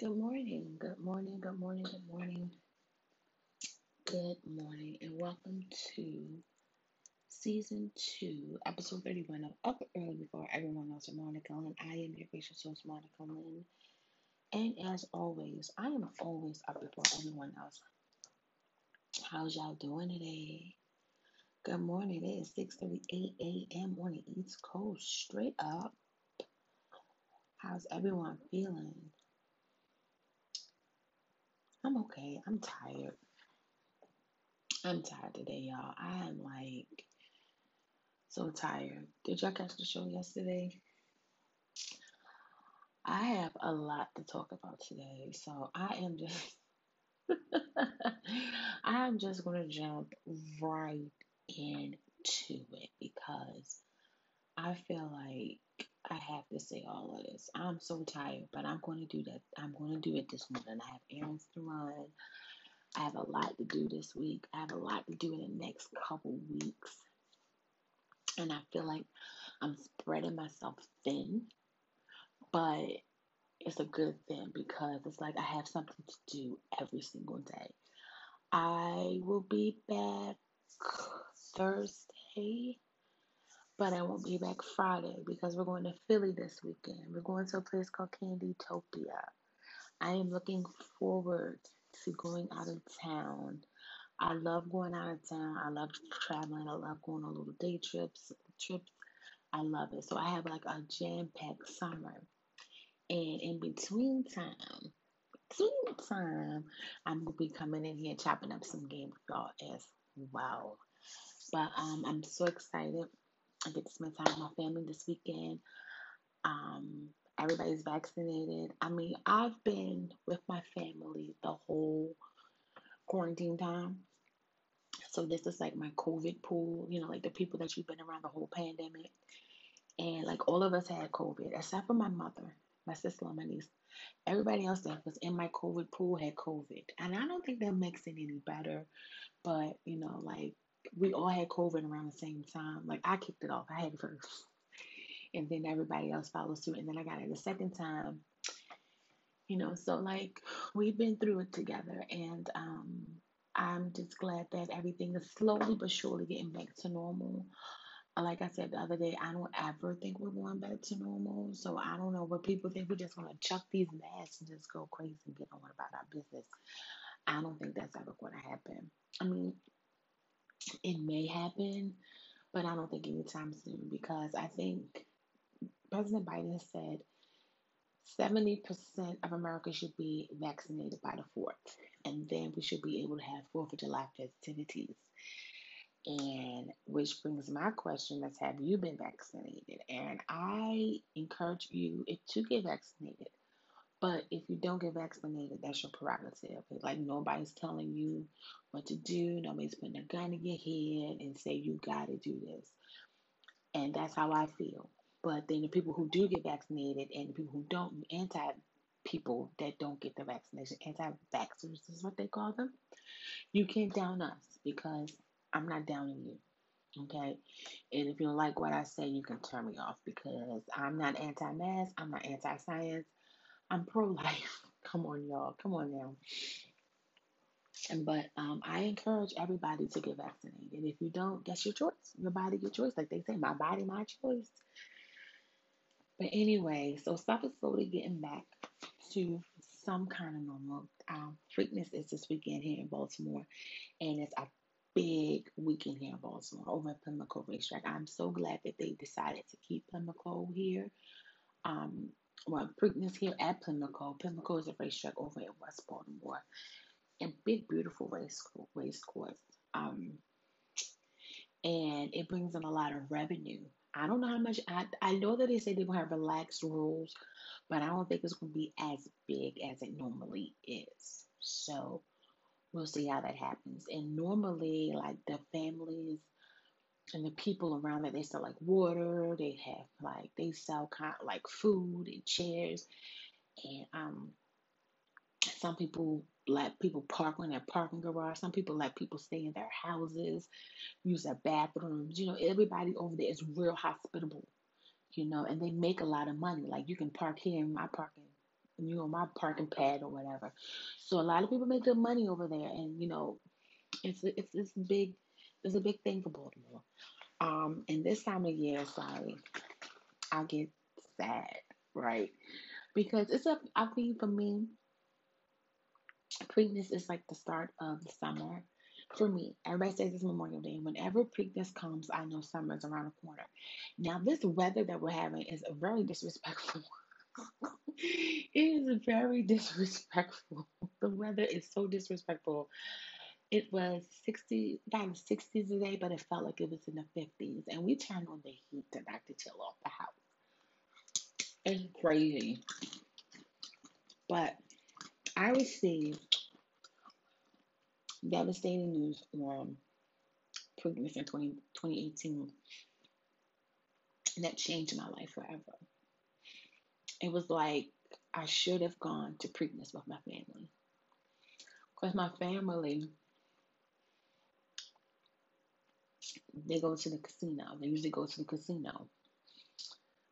Good morning, good morning, good morning, good morning, good morning, and welcome to season two, episode 31 of Up Early Before Everyone Else Monica Lynn. I am your gracious host, Monica Lynn. And as always, I am always up before everyone else. How's y'all doing today? Good morning. It is 6:38 a.m. on the East Coast. Straight up. How's everyone feeling? I'm okay. I'm tired. I'm tired today, y'all. I am like so tired. Did y'all catch the show yesterday? I have a lot to talk about today, so I am just I'm just gonna jump right into it because I feel like I have to say all of this. I'm so tired, but I'm going to do that. I'm going to do it this morning. I have errands to run. I have a lot to do this week. I have a lot to do in the next couple weeks. And I feel like I'm spreading myself thin, but it's a good thing because it's like I have something to do every single day. I will be back Thursday, but I won't be back Friday because we're going to Philly this weekend. We're going to a place called Candytopia. I am looking forward to going out of town. I love going out of town. I love traveling. I love going on little day trips. Trips. I love it. So I have like a jam-packed summer. And in between time, between time, I'm gonna be coming in here chopping up some game with y'all as well. But um, I'm so excited. I get to spend time with my family this weekend. Um, everybody's vaccinated. I mean, I've been with my family the whole quarantine time. So this is like my COVID pool, you know, like the people that you've been around the whole pandemic. And like all of us had COVID, except for my mother, my sister, and my niece. Everybody else that was in my COVID pool had COVID. And I don't think that makes it any better. But, you know, like we all had COVID around the same time. Like I kicked it off. I had it first. And then everybody else followed suit. And then I got it the second time. You know, so like we've been through it together. And um I'm just glad that everything is slowly but surely getting back to normal. Like I said the other day, I don't ever think we're going back to normal. So I don't know what people think we're just gonna chuck these masks and just go crazy and get on about our business. I don't think that's ever gonna happen. I mean, it may happen, but I don't think anytime soon because I think President Biden said 70% of America should be vaccinated by the 4th, and then we should be able to have 4th of July festivities. And which brings my question is Have you been vaccinated? And I encourage you to get vaccinated. But if you don't get vaccinated, that's your prerogative. Like nobody's telling you what to do. Nobody's putting a gun in your head and say you got to do this. And that's how I feel. But then the people who do get vaccinated and the people who don't, anti people that don't get the vaccination, anti vaxxers is what they call them. You can't down us because I'm not downing you. Okay. And if you don't like what I say, you can turn me off because I'm not anti mask, I'm not anti science, I'm pro life. Come on, y'all. Come on now. But um, I encourage everybody to get vaccinated. If you don't, that's your choice. Your body, your choice. Like they say, my body, my choice. But anyway, so stuff is slowly getting back to some kind of normal. Um, Preakness is this weekend here in Baltimore, and it's a big weekend here in Baltimore over at Pimlico Racetrack. I'm so glad that they decided to keep Pimlico here. Um, well, Preakness here at Pimlico. Pimlico is a racetrack over at West Baltimore, and big, beautiful race race course. Um, and it brings in a lot of revenue. I don't know how much. I I know that they say they're gonna have relaxed rules, but I don't think it's gonna be as big as it normally is. So we'll see how that happens. And normally, like the families and the people around it, they sell like water. They have like they sell kind of like food and chairs, and um, some people let people park in their parking garage. Some people let people stay in their houses, use their bathrooms. You know, everybody over there is real hospitable. You know, and they make a lot of money. Like you can park here in my parking you know, my parking pad or whatever. So a lot of people make good money over there, and you know, it's it's this big. It's a big thing for Baltimore. Um, and this time of year, it's like I get sad, right? Because it's a I think for me, Preakness is like the start of the summer for me. Everybody says it's Memorial Day. Whenever Preakness comes, I know summer is around the corner. Now, this weather that we're having is very disrespectful. it is very disrespectful. The weather is so disrespectful. It was 60, down 60s today, but it felt like it was in the 50s. And we turned on the heat to knock the chill off the house. It's crazy. But I received devastating news on Preakness in 20, 2018 that changed my life forever. It was like I should have gone to Preakness with my family. Because my family, they go to the casino. They usually go to the casino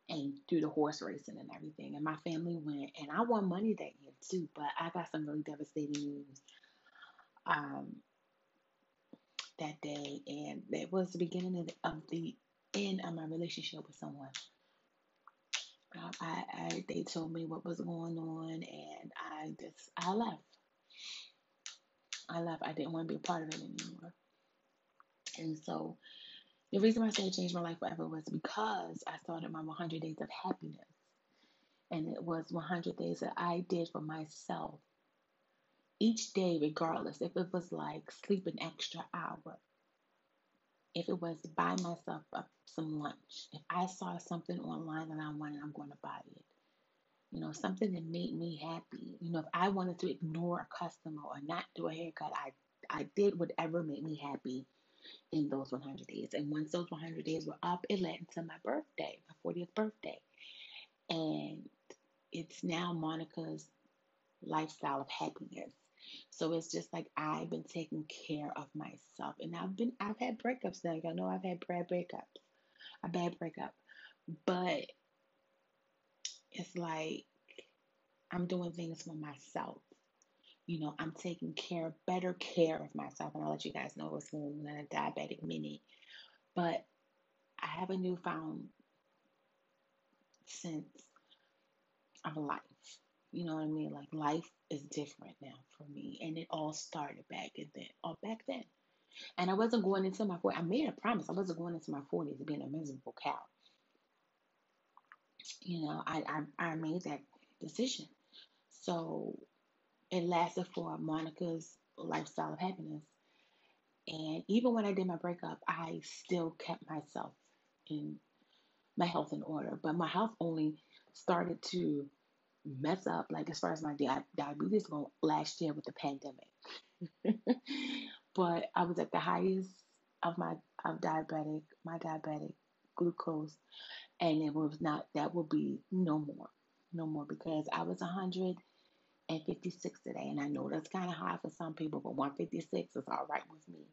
and do the horse racing and everything. And my family went, and I won money that year too. But I got some really devastating news um, that day, and it was the beginning of the, of the end of my relationship with someone. I, I, they told me what was going on, and I just I left. I left. I didn't want to be a part of it anymore. And so the reason why I say it changed my life forever was because I started my 100 days of happiness. And it was 100 days that I did for myself. Each day, regardless, if it was like sleep an extra hour, if it was buy myself up some lunch, if I saw something online that I wanted, I'm going to buy it. You know, something that made me happy. You know, if I wanted to ignore a customer or not do a haircut, I I did whatever made me happy in those 100 days. And once those 100 days were up, it led into my birthday, my 40th birthday. And it's now Monica's lifestyle of happiness. So it's just like I've been taking care of myself. And I've been I've had breakups now. I know I've had bad breakups. A bad breakup. But it's like I'm doing things for myself you know, I'm taking care, better care of myself. And I'll let you guys know what's going on in a diabetic minute. But I have a newfound sense of life. You know what I mean? Like life is different now for me. And it all started back in then or back then. And I wasn't going into my 40s. I made a promise. I wasn't going into my 40s being a miserable cow. You know, I, I, I made that decision. So it lasted for Monica's lifestyle of happiness. And even when I did my breakup, I still kept myself in my health in order. But my health only started to mess up, like as far as my di- diabetes go last year with the pandemic. but I was at the highest of my of diabetic, my diabetic glucose, and it was not. That will be no more, no more because I was 100 and 56 today. And I know that's kind of high for some people, but 156 is all right with me.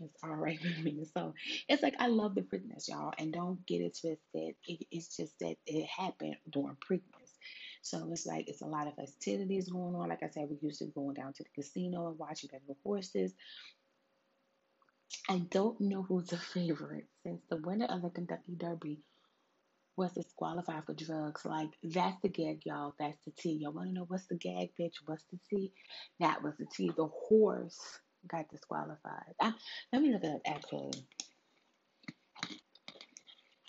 It's all right with me. So it's like I love the Preakness, y'all. And don't get it twisted. It, it's just that it happened during Preakness. So it's like it's a lot of festivities going on. Like I said, we used to going down to the casino and watching the horses. I don't know who's a favorite since the winner of the Kentucky Derby was disqualified for drugs. Like, that's the gag, y'all. That's the tea. Y'all want to know what's the gag, bitch? What's the tea? That was the tea. The horse got disqualified. I, let me look at actually.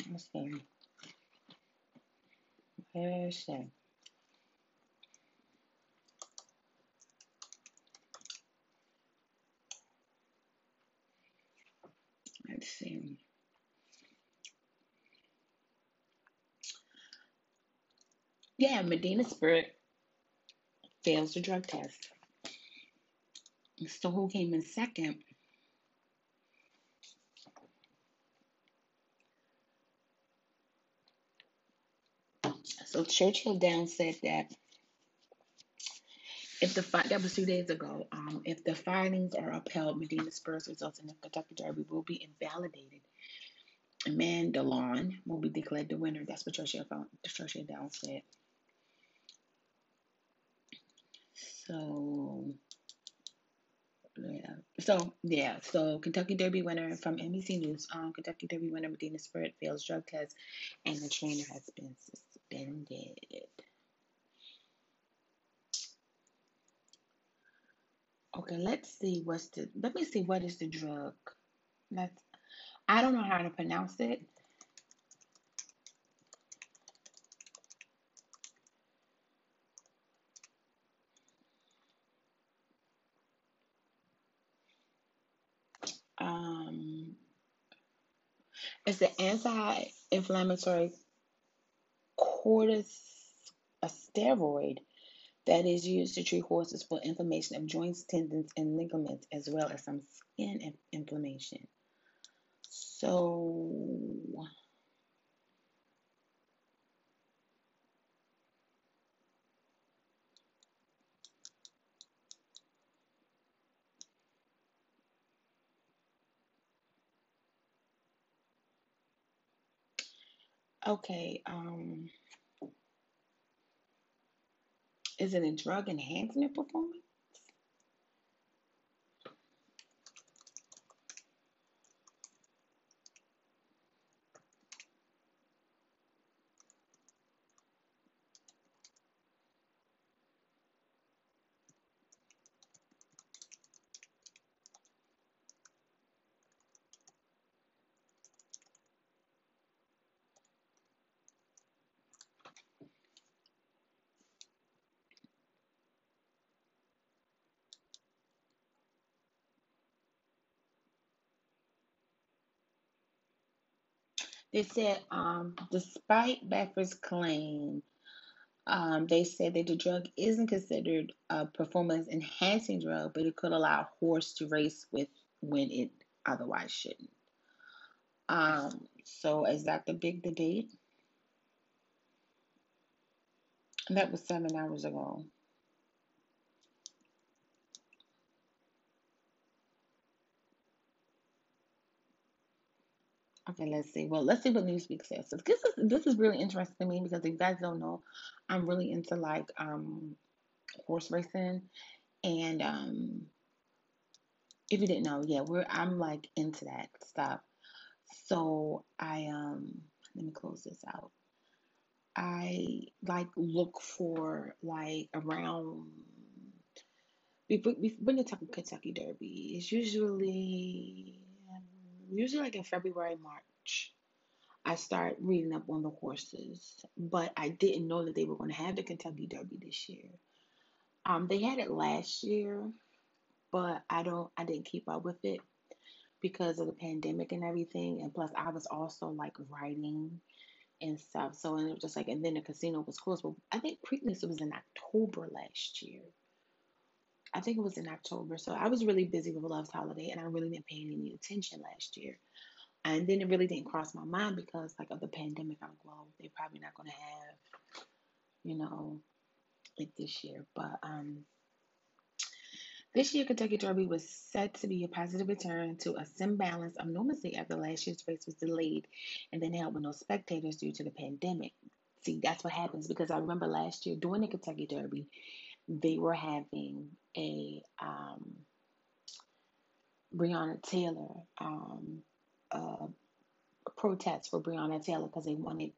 Let's see. Let's see. Let's see. Yeah, Medina Spirit fails the drug test. So who came in second? So Churchill Downs said that if the fi- that was two days ago, um, if the findings are upheld, Medina Spirit's results in the Kentucky Derby will be invalidated. Mandaloun will be declared the winner. That's what Churchill, Churchill Downs said. So yeah. So yeah. So Kentucky Derby winner from NBC News. Um, Kentucky Derby winner Medina Spirit fails drug test, and the trainer has been suspended. Okay, let's see what's the. Let me see what is the drug. Let's. I don't know how to pronounce it. Um, it's an anti-inflammatory corticosteroid that is used to treat horses for inflammation of joints, tendons, and ligaments, as well as some skin inflammation. So, okay, um, is it a drug enhancement performance? They said, um, despite Baffert claim, um, they said that the drug isn't considered a performance enhancing drug, but it could allow a horse to race with when it otherwise shouldn't. Um, so is that the big debate? That was seven hours ago. Okay, let's see. Well, let's see what Newsweek says. So this is this is really interesting to me because if you guys don't know, I'm really into like um horse racing and um if you didn't know, yeah, we're I'm like into that stuff. So I um let me close this out. I like look for like around we you talk Kentucky Derby, it's usually usually like in February, March. I start reading up on the horses, but I didn't know that they were going to have the Kentucky Derby this year. Um, they had it last year, but I don't I didn't keep up with it because of the pandemic and everything, and plus I was also like writing and stuff. So and it was just like, and then the casino was closed. But I think Preakness was in October last year. I think it was in October. So I was really busy with Love's Holiday, and I really didn't pay any attention last year. And then it really didn't cross my mind because like of the pandemic. I'm like, well, they're probably not going to have, you know, it this year. But um, this year Kentucky Derby was set to be a positive return to a semblance of normalcy after last year's race was delayed and then held with no spectators due to the pandemic. See, that's what happens because I remember last year during the Kentucky Derby, they were having a um, Breonna Taylor um, uh, protest for Breonna Taylor because they wanted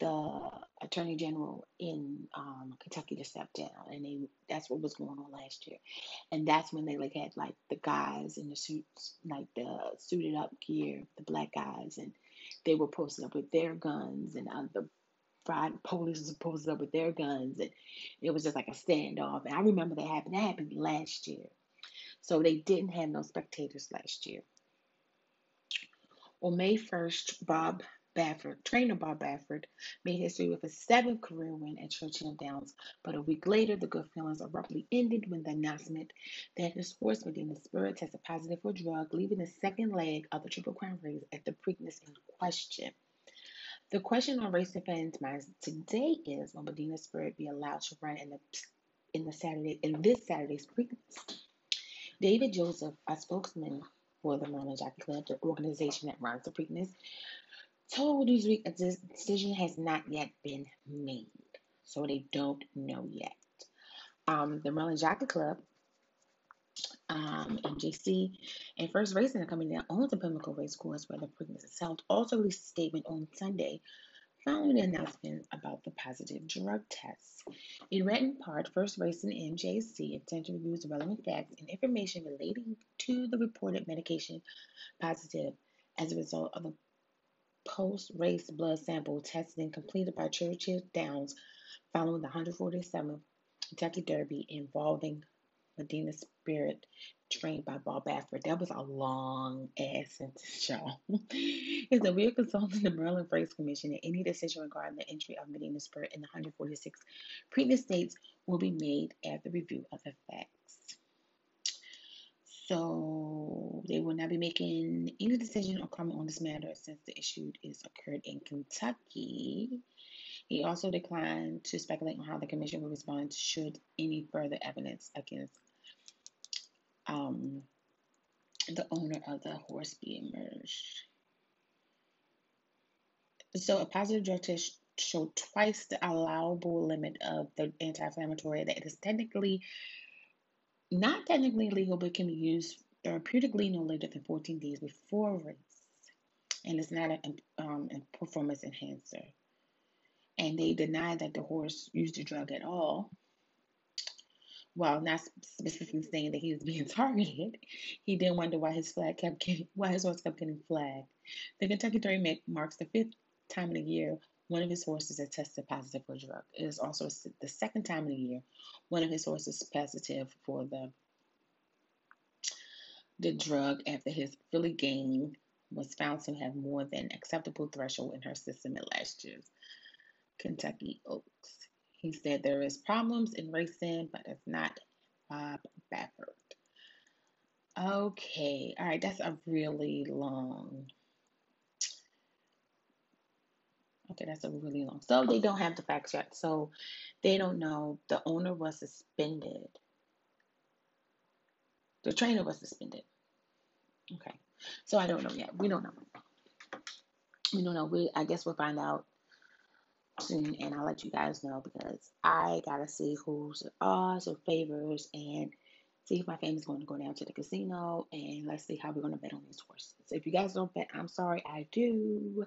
the attorney general in um, Kentucky to step down, and they that's what was going on last year, and that's when they like had like the guys in the suits, like the suited up gear, the black guys, and they were posted up with their guns, and uh, the fried police posted up with their guns, and it was just like a standoff. And I remember that happened. That happened last year, so they didn't have no spectators last year. On May 1st, Bob Baffert, trainer Bob Baffert, made history with a seventh career win at Churchill Downs, but a week later, the good feelings abruptly ended when the announcement that his horse the Spirit tested positive for drug, leaving the second leg of the Triple Crown race at the Preakness in question. The question on racing fans' minds today is: Will Medina Spirit be allowed to run in the in the Saturday in this Saturday's Preakness? David Joseph, a spokesman for the Maryland Jockey Club, the organization that runs the Preakness, told Newsweek a decision has not yet been made, so they don't know yet. Um, the Maryland Jockey Club um, and JC and First Racing, a company that owns the Pimlico Race Course where the is held, also released a statement on Sunday following the announcement about the positive drug tests. In written part, First Racing and JC intend to review the relevant facts and information relating to the reported medication positive as a result of the post race blood sample testing completed by Churchill Downs following the 147th Kentucky Derby involving Medina Spirit, trained by Bob Baffert. That was a long ass sentence, y'all. is that we are consulting the Maryland Race Commission and any decision regarding the entry of Medina Spirit in the 146 Preakness Stakes will be made after review of the facts. So they will not be making any decision or comment on this matter since the issue is occurred in Kentucky. He also declined to speculate on how the commission will respond should any further evidence against um, the owner of the horse be emerged. So a positive drug test showed twice the allowable limit of the anti-inflammatory that is technically not technically legal but can be used therapeutically no later than 14 days before race. And it's not a, um, a performance enhancer. And they denied that the horse used the drug at all while not specifically saying that he was being targeted, he did wonder why his flag kept getting, why his horse kept getting flagged. The Kentucky Derby marks the fifth time in a year one of his horses has tested positive for a drug. It is also the second time in a year one of his horses positive for the the drug after his filly Gamine was found to have more than acceptable threshold in her system at last year's Kentucky Oaks. He said there is problems in racing, but it's not uh, Bob Baffert. Okay, all right, that's a really long. Okay, that's a really long. So they don't have the facts yet. So they don't know. The owner was suspended. The trainer was suspended. Okay, so I don't know yet. We don't know. We don't know. We I guess we'll find out soon, and I'll let you guys know because I gotta see who's uh, odds or favors and see if my family's going to go down to the casino and let's see how we're going to bet on these horses. If you guys don't bet, I'm sorry, I do.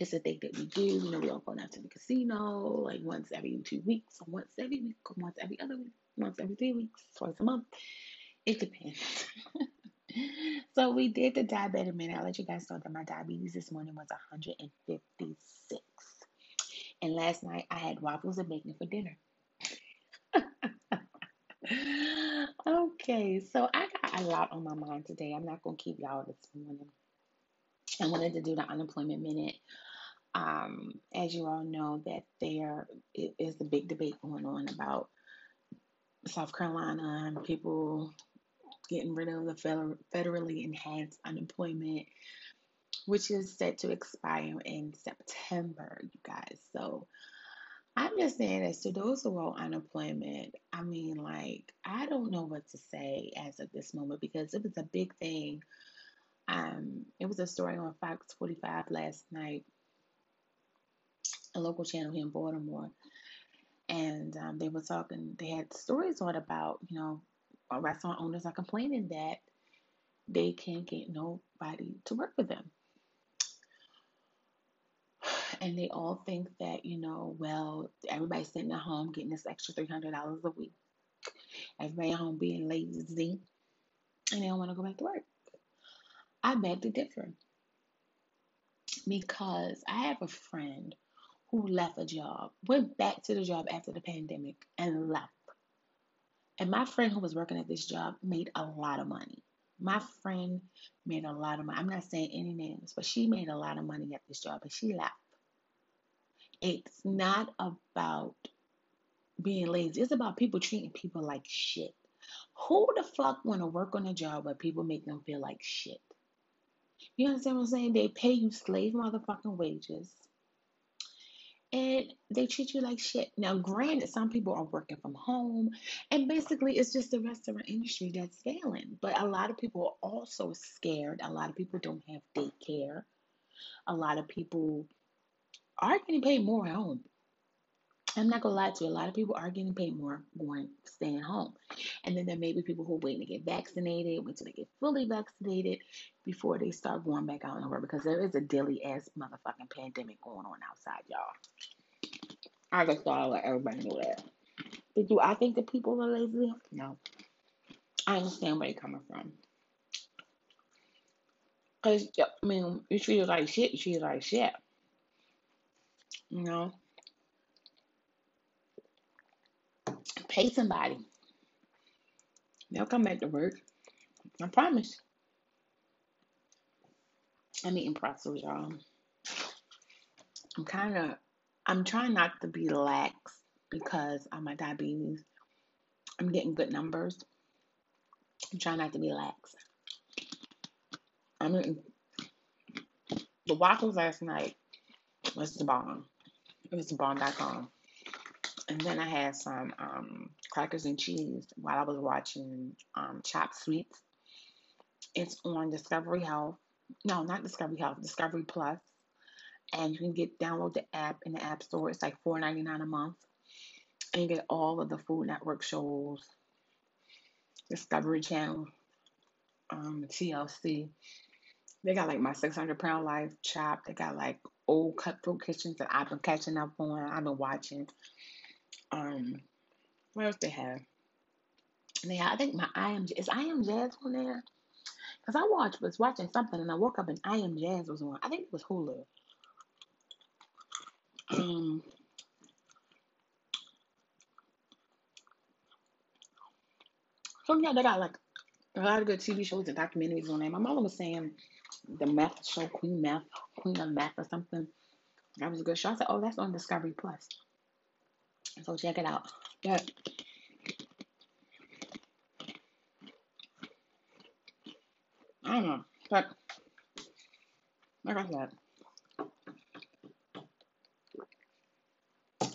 It's a thing that we do. You know, we don't go down to the casino like once every two weeks, or once every week, or once every other week, once every three weeks, twice a month. It depends. so we did the diabetic minute. I'll let you guys know that my diabetes this morning was 156. And last night I had waffles and bacon for dinner. okay, so I got a lot on my mind today. I'm not going to keep y'all this morning. I wanted to do the unemployment minute. Um, as you all know, that there is a big debate going on about South Carolina and people getting rid of the federally enhanced unemployment which is set to expire in September, you guys. So I'm just saying as to those who are on unemployment, I mean, like, I don't know what to say as of this moment because it was a big thing. Um, it was a story on Fox 45 last night, a local channel here in Baltimore. And um, they were talking, they had stories on about, you know, restaurant owners are complaining that they can't get nobody to work for them and they all think that, you know, well, everybody's sitting at home getting this extra $300 a week. Everybody at home being lazy and they don't want to go back to work. I beg to differ because I have a friend who left a job, went back to the job after the pandemic and left. And my friend who was working at this job made a lot of money. My friend made a lot of money. I'm not saying any names, but she made a lot of money at this job and she left. It's not about being lazy. It's about people treating people like shit. Who the fuck want to work on a job where people make them feel like shit? You understand what I'm saying? They pay you slave motherfucking wages. And they treat you like shit. Now, granted, some people are working from home, and basically it's just the restaurant industry that's failing. But a lot of people are also scared. A lot of people don't have daycare. A lot of people are getting paid more at home. I'm not gonna lie to you, a lot of people are getting paid more going staying home. And then there may be people who are waiting to get vaccinated, wait till they get fully vaccinated before they start going back out and work because there is a daily ass motherfucking pandemic going on outside, y'all. I just thought I'd let everybody know that. But do I think that people are lazy? No. I understand where you're coming from. Cause I mean, you treat it like shit, you treat it like shit. You know? Pay somebody. They'll come back to work. I promise. I'm eating pretzels, y'all. I'm kind of, I'm trying not to be lax because of my diabetes. I'm getting good numbers. I'm trying not to be lax. I'm eating the waffles last night was the bomb. It was bomb.com. And then I had some um, crackers and cheese while I was watching um, Chopped Sweets. It's on Discovery Health. No, not Discovery Health, Discovery Plus. And you can get download the app in the App Store. It's like $4.99 a month. And you get all of the Food Network shows, Discovery Channel, um, TLC. They got like my 600 pound life Chop. They got like old cutthroat kitchens that I've been catching up on. I've been watching. Um, what else they have? Have, I think my I am is I am Jazz on there. Cause I watched was watching something and I woke up and I am Jazz was on. I think it was Hulu. Um, so yeah, they got like a lot of good TV shows and documentaries on there. My mother was saying the math show, Queen Math, Queen of Math or something. That was a good show. I said, oh, that's on Discovery Plus. So check it out. But I don't know. But like I said,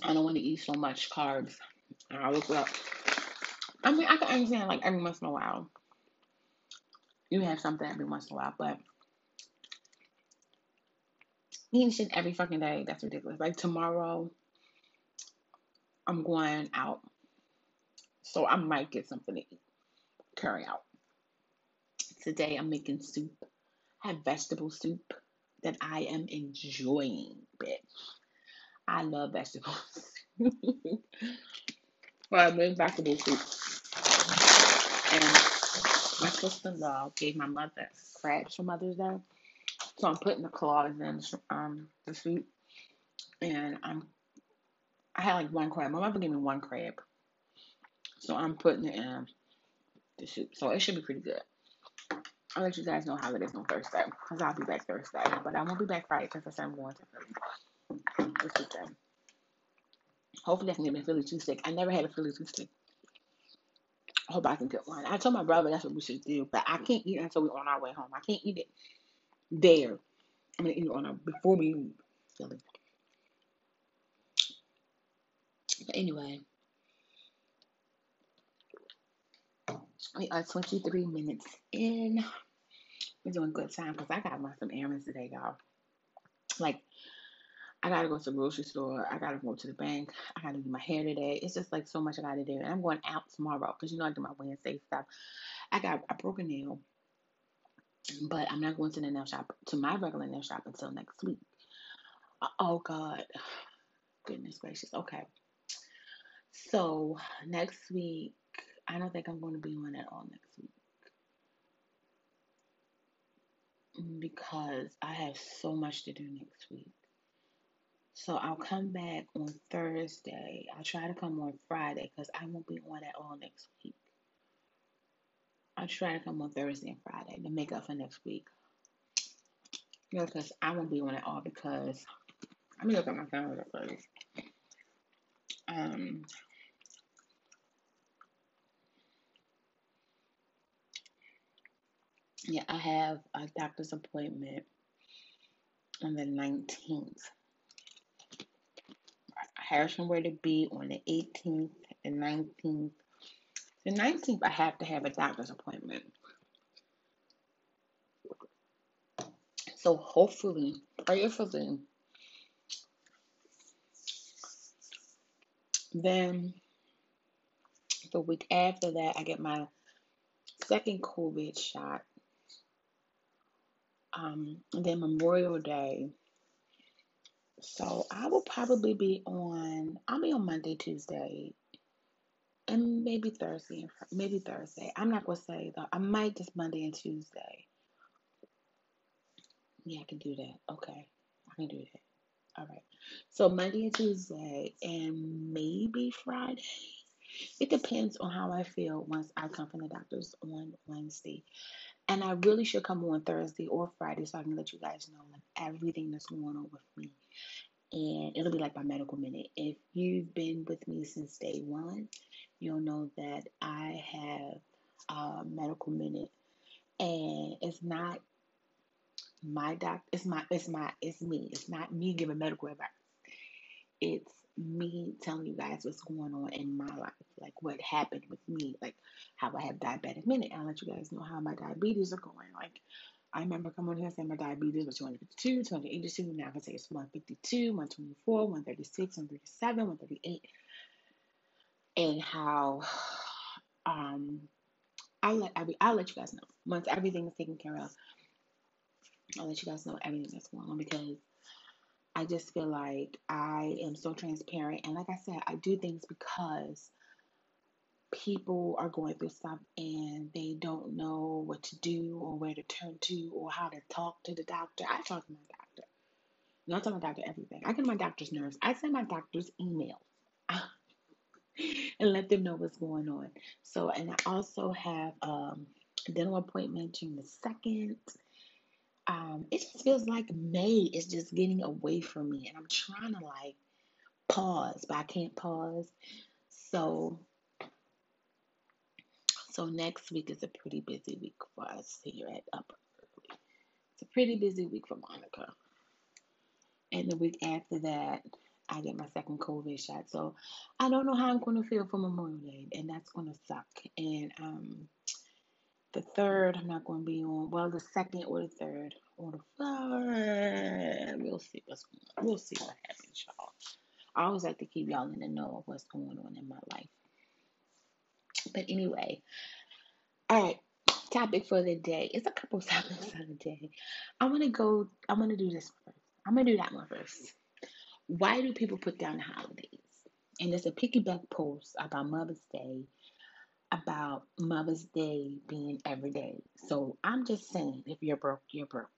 I don't want to eat so much carbs. I look up. I mean, I can understand like every once in a while. You have something every once in a while, but eating shit every fucking day, that's ridiculous. Like tomorrow, I'm going out. So I might get something to eat. Carry out. Today I'm making soup. I have vegetable soup that I am enjoying, bitch. I love vegetables. well, I made vegetable soup. And my sister-in-law gave my mother crabs for Mother's Day. So I'm putting the claws in um, the soup. And I'm I had like one crab. My mother gave me one crab. So I'm putting it in the soup. So it should be pretty good. I'll let you guys know how it is on Thursday. Because I'll be back Thursday. But I won't be back Friday because I said I'm going to Philly this weekend. Hopefully I can get me a Philly cheesesteak. I never had a Philly cheesesteak. I hope I can get one. I told my brother that's what we should do. But I can't eat it until we're on our way home. I can't eat it there. I'm to eat on our, before we leave. But anyway. We are 23 minutes in. We're doing good time because I got run some errands today, y'all. Like, I gotta go to the grocery store. I gotta go to the bank. I gotta do my hair today. It's just like so much I gotta do. And I'm going out tomorrow because you know I do my Wednesday stuff. I got a nail, but I'm not going to the nail shop to my regular nail shop until next week. Oh God, goodness gracious. Okay, so next week I don't think I'm going to be on at all next week because I have so much to do next week. So I'll come back on Thursday. I'll try to come on Friday because I won't be on at all next week. I'll try to come on Thursday and Friday to make up for next week. You know, because I won't be on at all because let me look at my calendar first. Um, yeah, I have a doctor's appointment on the 19th. I have somewhere to be on the 18th and 19th. The 19th, I have to have a doctor's appointment. So hopefully, prayerfully, Then the week after that, I get my second COVID shot. Um, and then Memorial Day. So I will probably be on. I'll be on Monday, Tuesday, and maybe Thursday. Maybe Thursday. I'm not gonna say though. I might just Monday and Tuesday. Yeah, I can do that. Okay, I can do that. All right. So Monday and Tuesday, and maybe Friday. It depends on how I feel once I come from the doctor's on Wednesday. And I really should come on Thursday or Friday so I can let you guys know like everything that's going on with me. And it'll be like my medical minute. If you've been with me since day one, you'll know that I have a medical minute. And it's not my doc it's my it's my it's me. It's not me giving medical advice. It's me telling you guys what's going on in my life, like what happened with me, like how I have diabetic minute. I'll let you guys know how my diabetes are going. Like I remember coming here saying my diabetes was 252, 282. Now I can say it's 152, 124, 136, 137, 138. And how um I'll let every I'll let you guys know. Once everything is taken care of, I'll let you guys know everything that's going on because I just feel like I am so transparent. And like I said, I do things because people are going through stuff and they don't know what to do or where to turn to or how to talk to the doctor. I talk to my doctor. Not tell my doctor everything. I get my doctor's nerves. I send my doctor's emails and let them know what's going on. So, and I also have um, a dental appointment June the second um, it just feels like May is just getting away from me, and I'm trying to like pause, but I can't pause. So, so next week is a pretty busy week for us here at Upper It's a pretty busy week for Monica, and the week after that, I get my second COVID shot. So, I don't know how I'm going to feel for Memorial Day, and that's going to suck. And um the third, I'm not going to be on. Well, the second or the third or the flower. We'll see what's going on. We'll see what happens, y'all. I always like to keep y'all in the know of what's going on in my life. But anyway, all right. Topic for the day. It's a couple topics for the day. I want to go. I'm gonna do this first. I'm gonna do that one first. Why do people put down the holidays? And there's a piggyback post about Mother's Day about Mother's Day being every day. So I'm just saying, if you're broke, you're broke.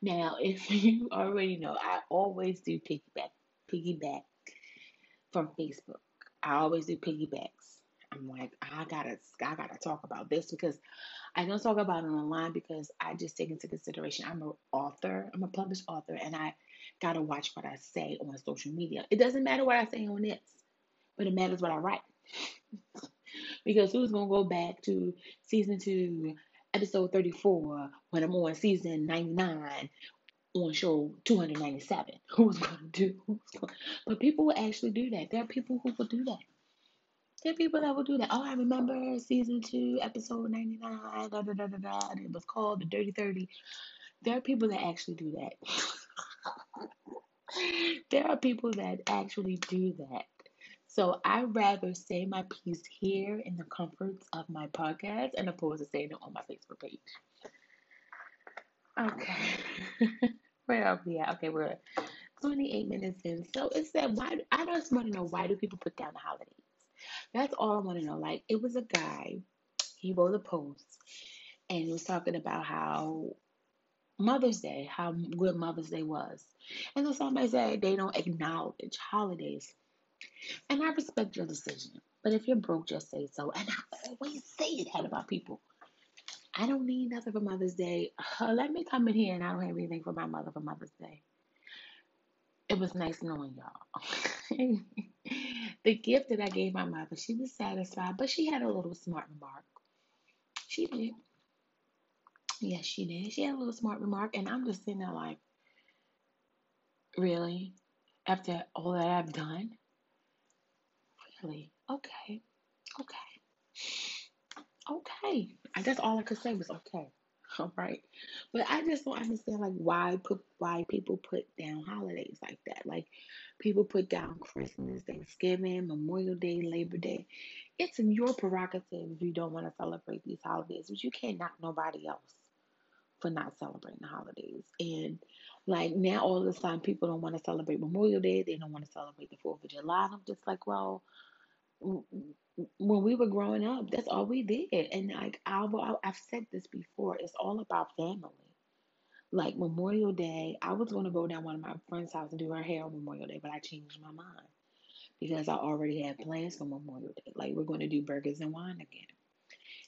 Now, if you already know, I always do piggyback, piggyback from Facebook. I always do piggybacks. I'm like, I gotta, I gotta talk about this because I don't talk about it online because I just take into consideration I'm an author, I'm a published author, and I gotta watch what I say on social media. It doesn't matter what I say on this, but it matters what I write. because who's gonna go back to season two, episode 34 when I'm on season 99 on show 297? Who's gonna do? But people will actually do that. There are people who will do that. There are people that will do that. Oh, I remember season two, episode 99. Da, da, da, da, da, it was called the Dirty 30. There are people that actually do that. there are people that actually do that. So I'd rather say my piece here in the comforts of my podcast and opposed to saying it on my Facebook page. Okay. Where are we at? Okay, we're 28 minutes in. So it said, why? I just want to know why do people put down the holidays? That's all I want to know. Like, it was a guy, he wrote a post, and he was talking about how Mother's Day, how good Mother's Day was. And then somebody said they don't acknowledge holidays. And I respect your decision. But if you're broke, just say so. And I always say that about people. I don't need nothing for Mother's Day. Let me come in here and I don't have anything for my mother for Mother's Day. It was nice knowing y'all. the gift that I gave my mother, she was satisfied, but she had a little smart remark. She did. Yes, she did. She had a little smart remark, and I'm just sitting there like, really? After all that I've done? Really? Okay. Okay. Okay. I guess all I could say was okay. All right. But I just don't understand like why put why people put down holidays like that. Like people put down Christmas, Thanksgiving, Memorial Day, Labor Day. It's in your prerogative if you don't want to celebrate these holidays, but you can't knock nobody else for not celebrating the holidays. And like now all of a sudden people don't want to celebrate Memorial Day, they don't want to celebrate the Fourth of July. I'm just like, well, when we were growing up, that's all we did. And like I've, I've said this before, it's all about family. Like Memorial Day, I was going to go down one of my friend's house and do her hair on Memorial Day, but I changed my mind because I already had plans for Memorial Day. Like we're going to do burgers and wine again,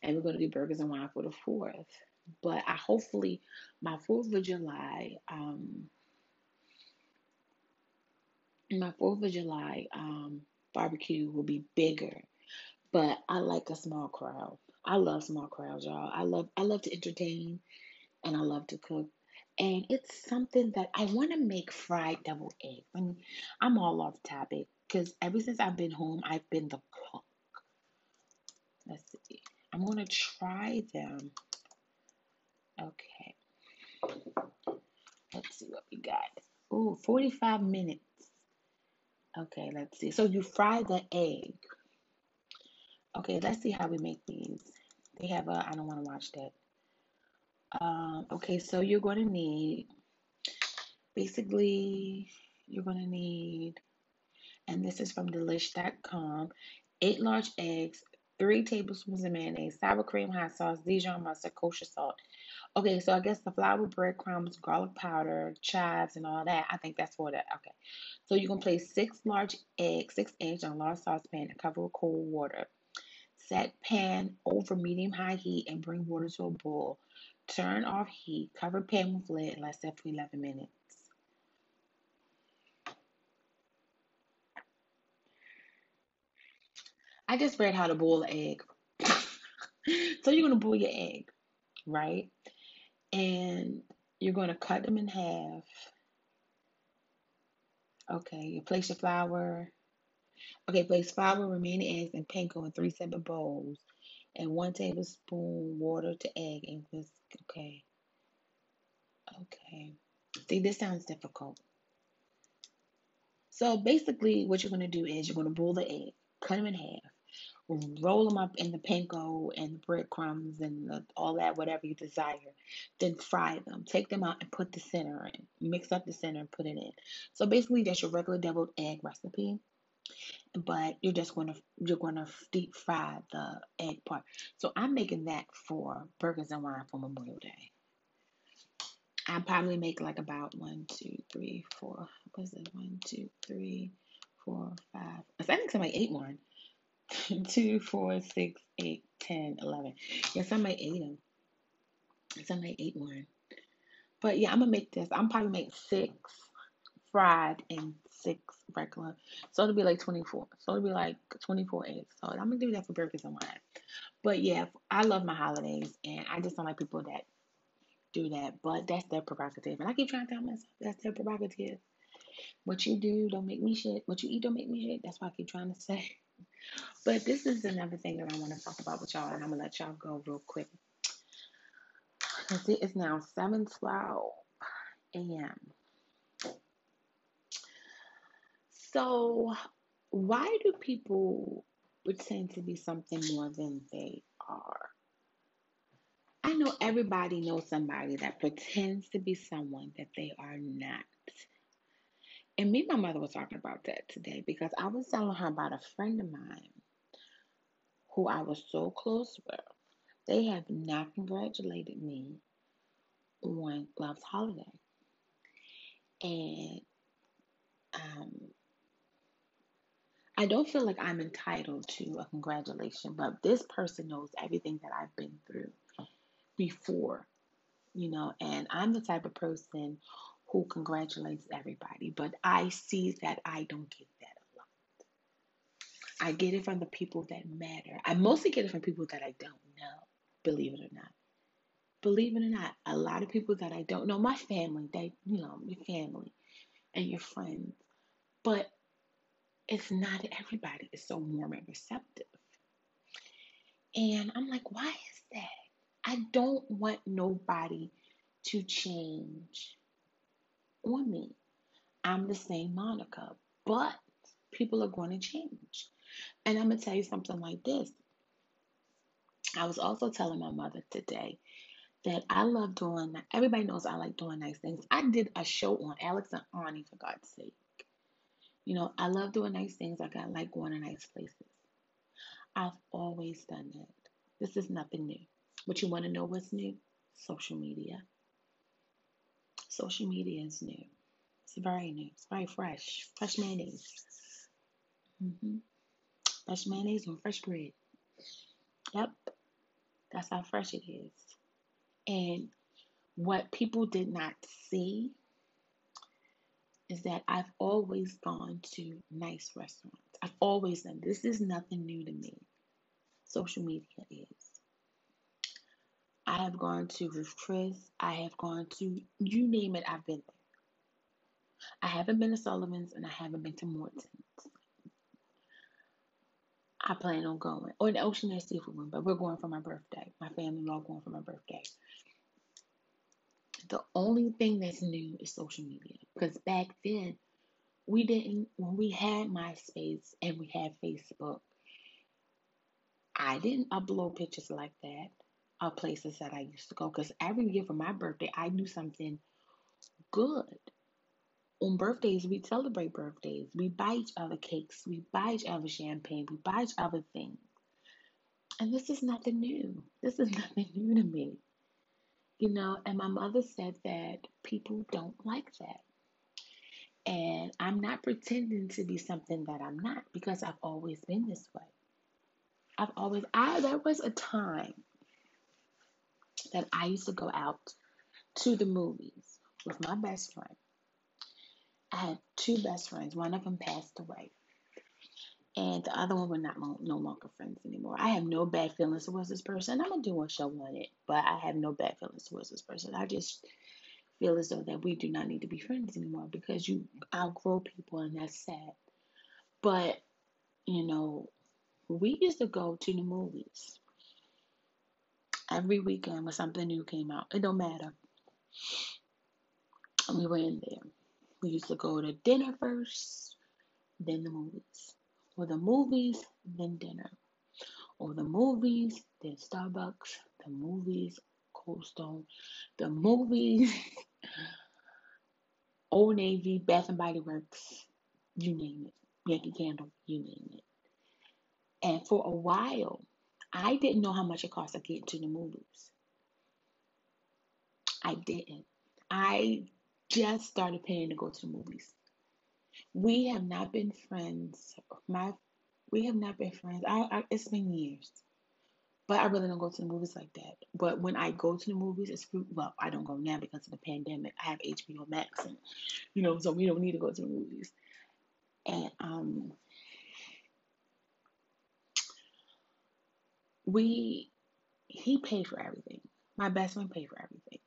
and we're going to do burgers and wine for the fourth. But I hopefully my Fourth of July, um, my Fourth of July um, barbecue will be bigger but I like a small crowd. I love small crowds, y'all. I love I love to entertain and I love to cook. And it's something that I want to make fried double eggs. I mean, I'm all off topic because ever since I've been home, I've been the cook. Let's see. I'm gonna try them. Okay. Let's see what we got. Ooh, 45 minutes. Okay, let's see. So you fry the egg. Okay, let's see how we make these. They have a, I don't want to watch that. Um, okay, so you're going to need, basically, you're going to need, and this is from delish.com, eight large eggs, three tablespoons of mayonnaise, sour cream, hot sauce, Dijon mustard, kosher salt. Okay, so I guess the flour, breadcrumbs, garlic powder, chives, and all that. I think that's for that. Okay, so you're gonna place six large eggs, six eggs on a large saucepan and cover with cold water. Set pan over medium high heat and bring water to a boil. Turn off heat. Cover pan with lid and let set for 11 minutes. I just read how to boil an egg. so you're going to boil your egg, right? And you're going to cut them in half. Okay, you place your flour, Okay, place flour, remaining eggs, and panko in three separate bowls, and one tablespoon water to egg and whisk. Okay. Okay. See, this sounds difficult. So basically, what you're going to do is you're going to boil the egg, cut them in half, roll them up in the panko and the breadcrumbs and the, all that, whatever you desire. Then fry them. Take them out and put the center in. Mix up the center and put it in. So basically, that's your regular deviled egg recipe but you're just going to you're to deep fry the egg part. So I'm making that for burgers and wine for Memorial Day. I probably make like about one, two, three, four. What's it? One, two, three, four, five. I think somebody ate one. two, four, six, eight, ten, eleven. Yeah, somebody ate them. Somebody ate one. But yeah, I'm gonna make this. I'm probably make six fried and six regular. So it'll be like 24. So it'll be like 24 eggs. So I'm gonna do that for breakfast and wine. But yeah, I love my holidays and I just don't like people that do that. But that's their prerogative. And I keep trying to tell myself that's their prerogative. What you do don't make me shit. What you eat don't make me shit. That's what I keep trying to say. But this is another thing that I want to talk about with y'all, and I'm gonna let y'all go real quick. It is now 7:12 a.m. So, why do people pretend to be something more than they are? I know everybody knows somebody that pretends to be someone that they are not. And me and my mother was talking about that today because I was telling her about a friend of mine who I was so close with. They have not congratulated me on Love's holiday. And um, I don't feel like I'm entitled to a congratulation, but this person knows everything that I've been through before, you know, and I'm the type of person who congratulates everybody, but I see that I don't get that a lot. I get it from the people that matter. I mostly get it from people that I don't know, believe it or not. Believe it or not, a lot of people that I don't know, my family, they, you know, your family and your friends. But it's not everybody is so warm and receptive. And I'm like, why is that? I don't want nobody to change on me. I'm the same Monica, but people are going to change. And I'm going to tell you something like this. I was also telling my mother today that I love doing, everybody knows I like doing nice things. I did a show on Alex and Ani, for God's sake. You know, I love doing nice things. Like I like going to nice places. I've always done that. This is nothing new. But you want to know what's new? Social media. Social media is new. It's very new. It's very fresh. Fresh mayonnaise. Mm-hmm. Fresh mayonnaise on fresh bread. Yep. That's how fresh it is. And what people did not see is that I've always gone to nice restaurants. I've always done this is nothing new to me. Social media is. I have gone to Ruth Chris. I have gone to you name it, I've been there. I haven't been to Sullivan's and I haven't been to Morton's. I plan on going. Or the Oceanaire Seafood Room, but we're going for my birthday. My family all going for my birthday. The only thing that's new is social media. Because back then, we didn't, when we had MySpace and we had Facebook, I didn't upload pictures like that of places that I used to go. Because every year for my birthday, I do something good. On birthdays, we celebrate birthdays. We buy each other cakes. We buy each other champagne. We buy each other things. And this is nothing new. This is nothing new to me. You know, and my mother said that people don't like that. And I'm not pretending to be something that I'm not because I've always been this way. I've always, I, there was a time that I used to go out to the movies with my best friend. I had two best friends. One of them passed away and the other one we're not no longer friends anymore. I have no bad feelings towards this person. I'm gonna do a show on it, but I have no bad feelings towards this person. I just feel as though that we do not need to be friends anymore because you outgrow people and that's sad. But you know, we used to go to the movies every weekend when something new came out. It don't matter. We were in there. We used to go to dinner first, then the movies or the movies, then dinner. Or the movies, then Starbucks, the movies, Cold Stone, the movies, Old Navy, Bath and Body Works, you name it. Yankee Candle, you name it. And for a while, I didn't know how much it cost to get to the movies. I didn't. I just started paying to go to the movies. We have not been friends. My we have not been friends. I, I it's been years. But I really don't go to the movies like that. But when I go to the movies, it's well, I don't go now because of the pandemic. I have HBO Max, and you know, so we don't need to go to the movies. And um, we he paid for everything. My best friend paid for everything.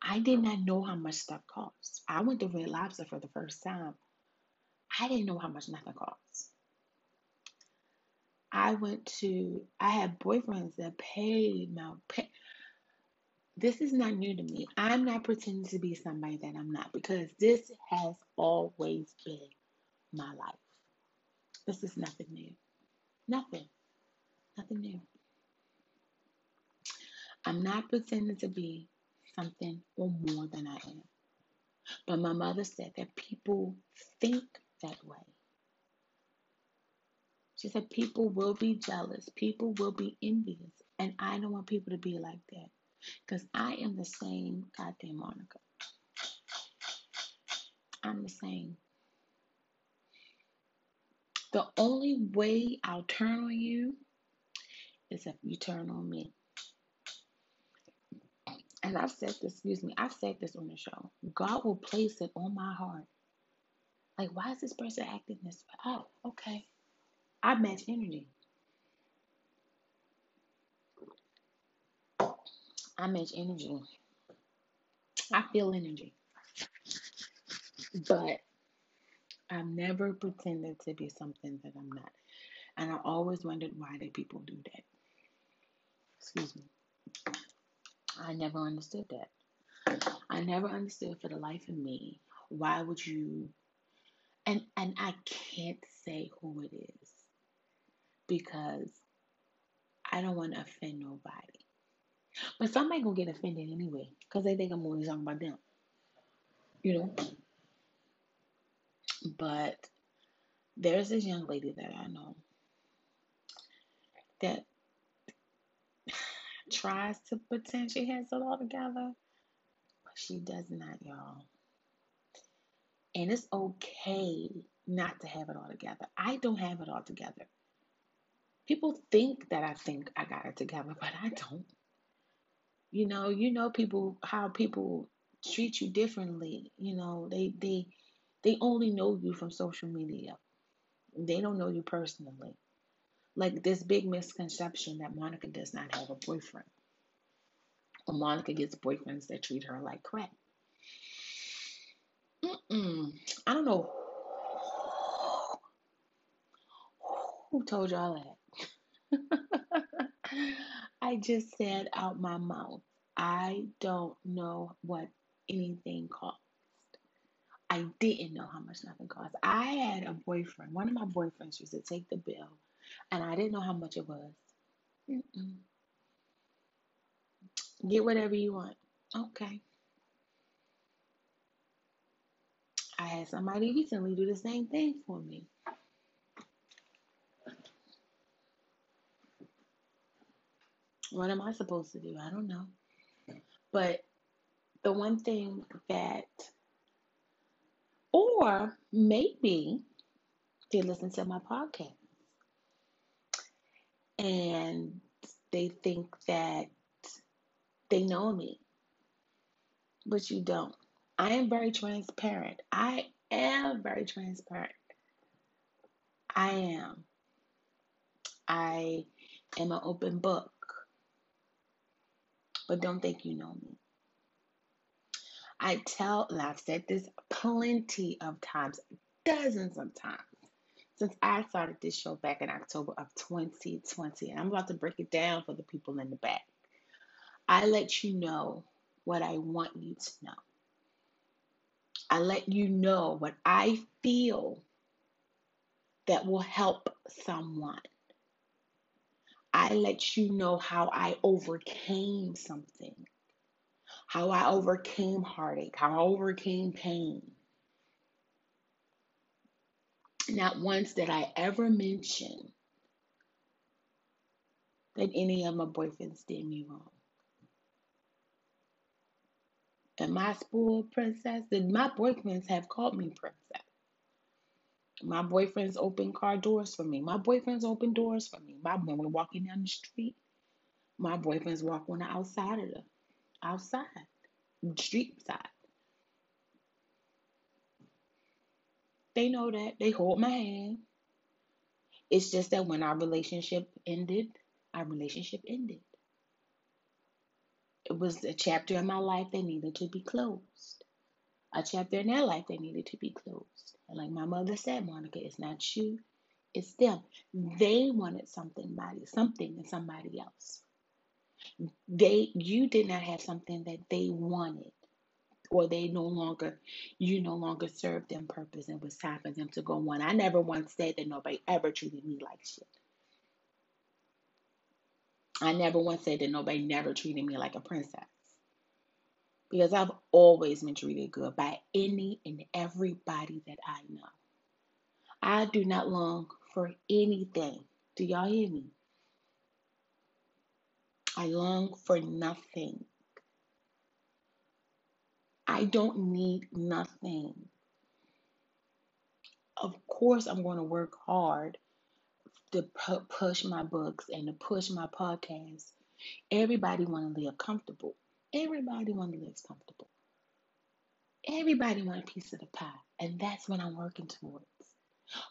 I did not know how much stuff costs. I went to Red Lobster for the first time. I didn't know how much nothing costs. I went to, I had boyfriends that paid my, pay. this is not new to me. I'm not pretending to be somebody that I'm not because this has always been my life. This is nothing new. Nothing. Nothing new. I'm not pretending to be something or more than I am. But my mother said that people think that way. She said people will be jealous, people will be envious, and I don't want people to be like that because I am the same goddamn Monica. I'm the same. The only way I'll turn on you is if you turn on me and I've said this, excuse me, I've said this on the show. God will place it on my heart. Like, why is this person acting this way? Oh, okay. I match energy. I match energy. I feel energy. But I've never pretended to be something that I'm not. And I always wondered why did people do that. Excuse me. I never understood that. I never understood for the life of me why would you and and I can't say who it is because I don't want to offend nobody. But somebody gonna get offended anyway because they think I'm only talking about them. You know. But there's this young lady that I know that tries to pretend she has it all together, but she does not, y'all. And it's okay not to have it all together. I don't have it all together. People think that I think I got it together, but I don't. You know, you know people how people treat you differently. You know, they they they only know you from social media. They don't know you personally. Like this big misconception that Monica does not have a boyfriend. Or Monica gets boyfriends that treat her like crap. Mm-mm. I don't know who told y'all that. I just said out my mouth, I don't know what anything costs. I didn't know how much nothing cost. I had a boyfriend. One of my boyfriends used to take the bill, and I didn't know how much it was. Mm-mm. Get whatever you want. Okay. I had somebody recently do the same thing for me. What am I supposed to do? I don't know. But the one thing that or maybe they listen to my podcast and they think that they know me, but you don't. I am very transparent. I am very transparent. I am. I am an open book, but don't think you know me. I tell, and I've said this plenty of times, dozens of times, since I started this show back in October of 2020. And I'm about to break it down for the people in the back. I let you know what I want you to know. I let you know what I feel that will help someone. I let you know how I overcame something how I overcame heartache, how I overcame pain. Not once did I ever mention that any of my boyfriends did me wrong. Am I spoiled princess? Did my boyfriends have called me princess? My boyfriends open car doors for me. My boyfriends open doors for me. My when we're walking down the street, my boyfriends walk on the outside of the outside, street side. They know that. They hold my hand. It's just that when our relationship ended, our relationship ended. It was a chapter in my life that needed to be closed. A chapter in their life that needed to be closed. And like my mother said, Monica, it's not you, it's them. They wanted something, something and somebody else. They you did not have something that they wanted or they no longer you no longer serve them purpose and was time for them to go on. I never once said that nobody ever treated me like shit. I never once said that nobody never treated me like a princess. Because I've always been treated good by any and everybody that I know. I do not long for anything. Do y'all hear me? I long for nothing. I don't need nothing. Of course, I'm going to work hard to pu- push my books and to push my podcast. Everybody want to live comfortable. Everybody want to live comfortable. Everybody want a piece of the pie, and that's what I'm working towards.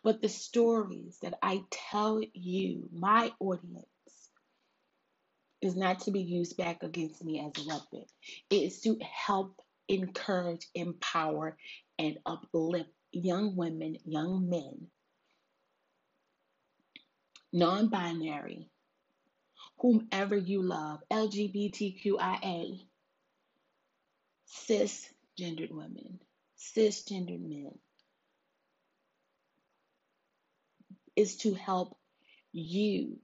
But the stories that I tell you, my audience, is not to be used back against me as a weapon. It is to help, encourage, empower, and uplift young women, young men, non binary, whomever you love, LGBTQIA, cisgendered women, cisgendered men, is to help you,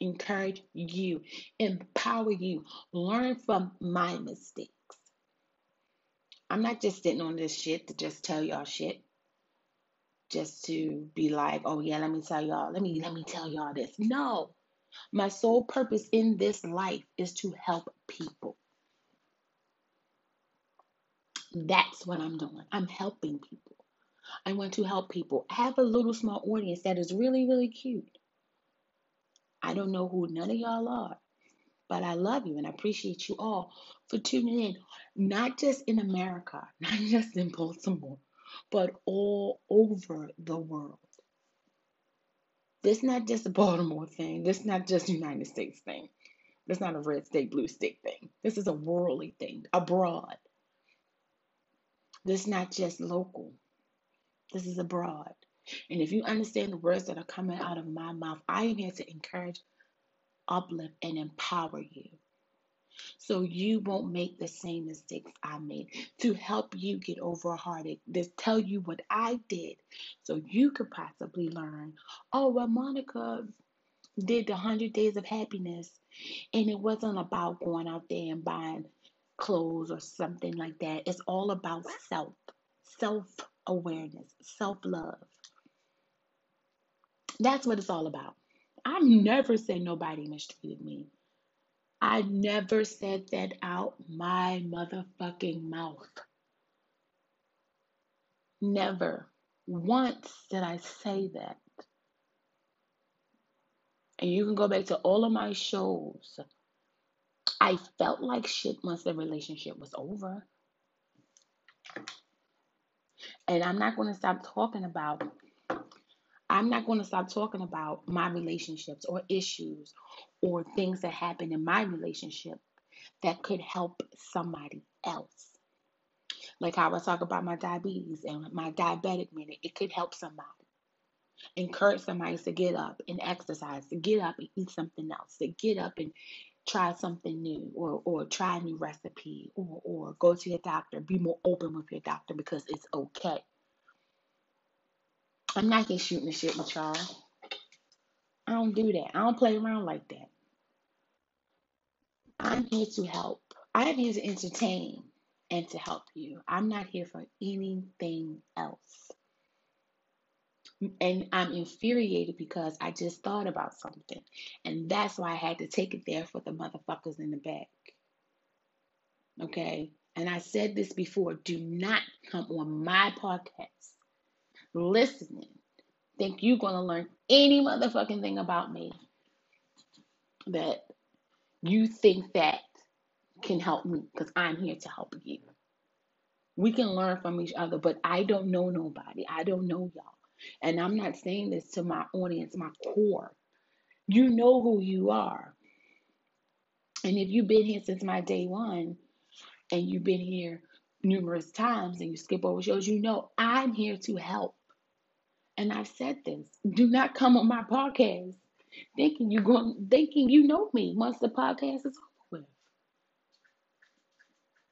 encourage you, empower you, learn from my mistakes. I'm not just sitting on this shit to just tell y'all shit. Just to be like, oh yeah, let me tell y'all, let me let me tell y'all this. No. My sole purpose in this life is to help people. That's what I'm doing. I'm helping people. I want to help people. I have a little small audience that is really, really cute. I don't know who none of y'all are, but I love you and I appreciate you all for tuning in, not just in America, not just in Baltimore, but all over the world. This is not just a Baltimore thing. This is not just United States thing. This is not a red state, blue state thing. This is a worldly thing, abroad. This is not just local. This is abroad. And if you understand the words that are coming out of my mouth, I am here to encourage, uplift, and empower you. So you won't make the same mistakes I made. To help you get over a heartache, to tell you what I did so you could possibly learn. Oh, well, Monica did the 100 days of happiness, and it wasn't about going out there and buying clothes or something like that. It's all about self, self awareness, self love. That's what it's all about. I never said nobody mistreated me. I never said that out my motherfucking mouth. Never once did I say that. And you can go back to all of my shows. I felt like shit once the relationship was over. And I'm not going to stop talking about I'm not going to stop talking about my relationships or issues or things that happen in my relationship that could help somebody else. Like how I talk about my diabetes and my diabetic minute, it could help somebody. Encourage somebody to get up and exercise, to get up and eat something else, to get up and try something new or or try a new recipe or or go to your doctor. Be more open with your doctor because it's okay. I'm not here shooting the shit with y'all. I don't do that. I don't play around like that. I'm here to help. I'm here to entertain and to help you. I'm not here for anything else. And I'm infuriated because I just thought about something. And that's why I had to take it there for the motherfuckers in the back. Okay? And I said this before do not come on my podcast listening think you're going to learn any motherfucking thing about me that you think that can help me because I'm here to help you. We can learn from each other, but I don't know nobody. I don't know y'all. And I'm not saying this to my audience, my core. You know who you are. And if you've been here since my day one and you've been here numerous times and you skip over shows, you know I'm here to help. And I've said this. Do not come on my podcast thinking you going thinking you know me once the podcast is over with.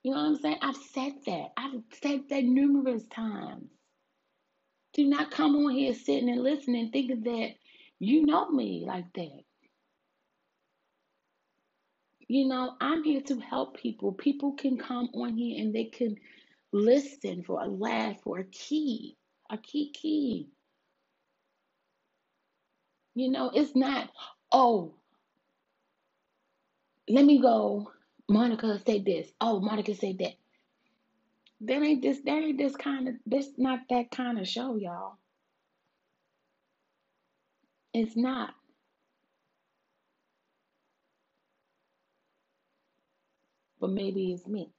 You know what I'm saying? I've said that. I've said that numerous times. Do not come on here sitting and listening thinking that you know me like that. You know, I'm here to help people. People can come on here and they can listen for a laugh or a key, a key key. You know, it's not, oh, let me go. Monica said this. Oh, Monica said that. That ain't this, that ain't this kind of, this not that kind of show, y'all. It's not. But maybe it's me.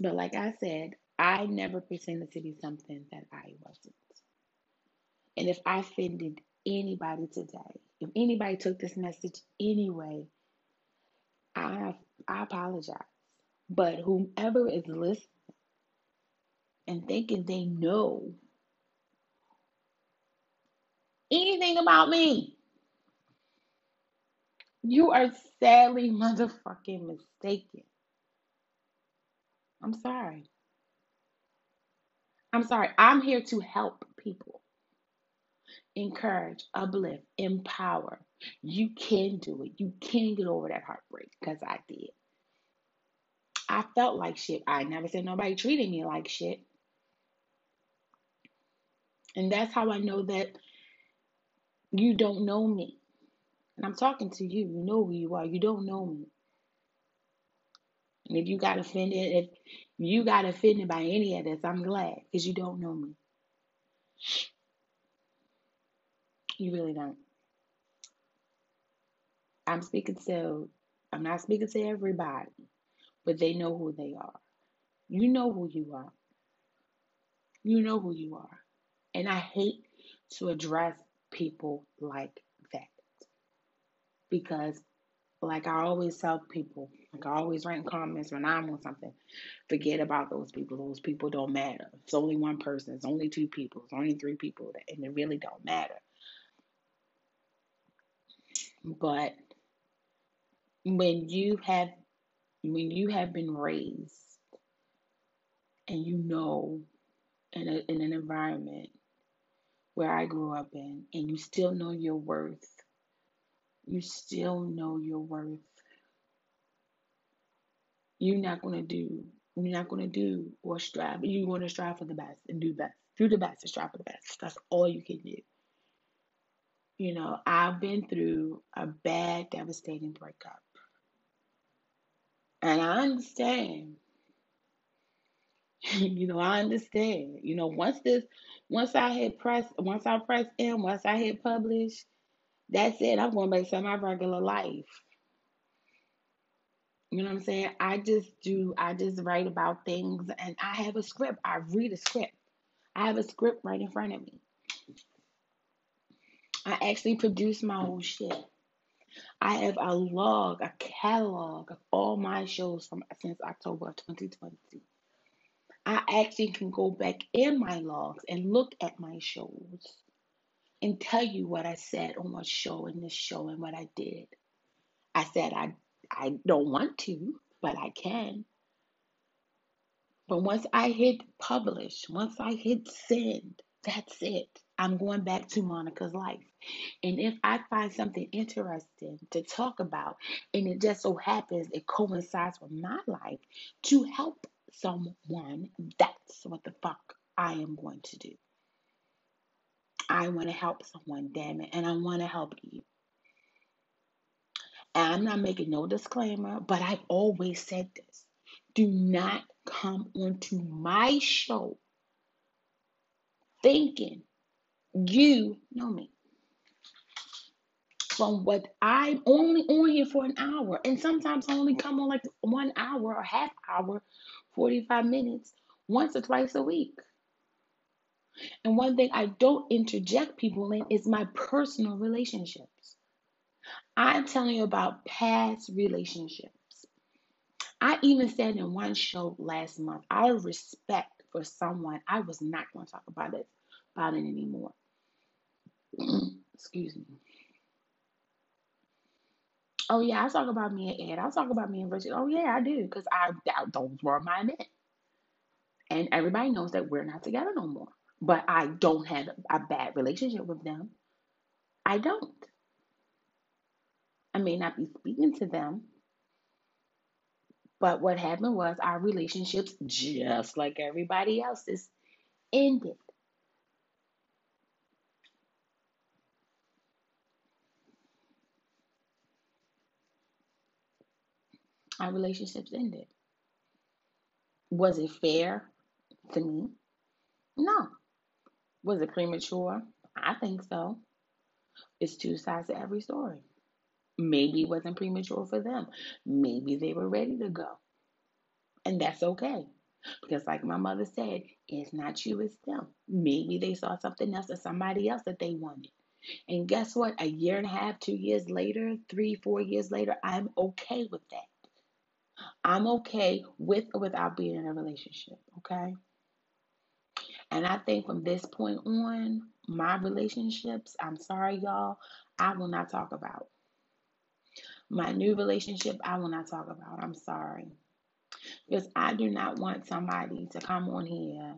But like I said, I never pretended to be something that I wasn't. And if I offended anybody today, if anybody took this message anyway, I I apologize. But whomever is listening and thinking they know anything about me, You are sadly motherfucking mistaken. I'm sorry. I'm sorry. I'm here to help people, encourage, uplift, empower. You can do it. You can get over that heartbreak because I did. I felt like shit. I never said nobody treated me like shit. And that's how I know that you don't know me. And I'm talking to you. You know who you are. You don't know me. And if you got offended, if you got offended by any of this, I'm glad because you don't know me. You really don't. I'm speaking to, I'm not speaking to everybody, but they know who they are. You know who you are. You know who you are. And I hate to address people like that because, like I always tell people, like I always write in comments when I'm on something, forget about those people. Those people don't matter. It's only one person. It's only two people. It's only three people, and it really don't matter. But when you have when you have been raised and you know in, a, in an environment where I grew up in and you still know your worth, you still know your worth. You're not gonna do you're not gonna do or strive. You're gonna strive for the best and do best. Do the best and strive for the best. That's all you can do. You know, I've been through a bad, devastating breakup. And I understand. you know, I understand. You know, once this once I hit press once I press in, once I hit publish, that's it. I'm going back to my regular life. You know what I'm saying? I just do I just write about things and I have a script. I read a script. I have a script right in front of me. I actually produce my own shit. I have a log, a catalog of all my shows from since October of 2020. I actually can go back in my logs and look at my shows and tell you what I said on what show and this show and what I did. I said I I don't want to, but I can. But once I hit publish, once I hit send, that's it. I'm going back to Monica's life. And if I find something interesting to talk about, and it just so happens it coincides with my life to help someone, that's what the fuck I am going to do. I want to help someone, damn it, and I want to help you. And I'm not making no disclaimer, but I've always said this. Do not come onto my show thinking you know me. From what I'm only on here for an hour, and sometimes I only come on like one hour or half hour, 45 minutes, once or twice a week. And one thing I don't interject people in is my personal relationships. I'm telling you about past relationships. I even said in one show last month, of respect for someone, I was not going to talk about it about it anymore. Excuse me. Oh yeah, I talk about me and Ed. I talk about me and Richard. Oh yeah, I do because I, I those were my men, and everybody knows that we're not together no more. But I don't have a bad relationship with them. I don't. I may not be speaking to them, but what happened was our relationships, just like everybody else's, ended. Our relationships ended. Was it fair to me? No. Was it premature? I think so. It's two sides to every story. Maybe it wasn't premature for them. Maybe they were ready to go. And that's okay. Because, like my mother said, it's not you, it's them. Maybe they saw something else or somebody else that they wanted. And guess what? A year and a half, two years later, three, four years later, I'm okay with that. I'm okay with or without being in a relationship, okay? And I think from this point on, my relationships, I'm sorry, y'all, I will not talk about. My new relationship, I will not talk about. I'm sorry. Because I do not want somebody to come on here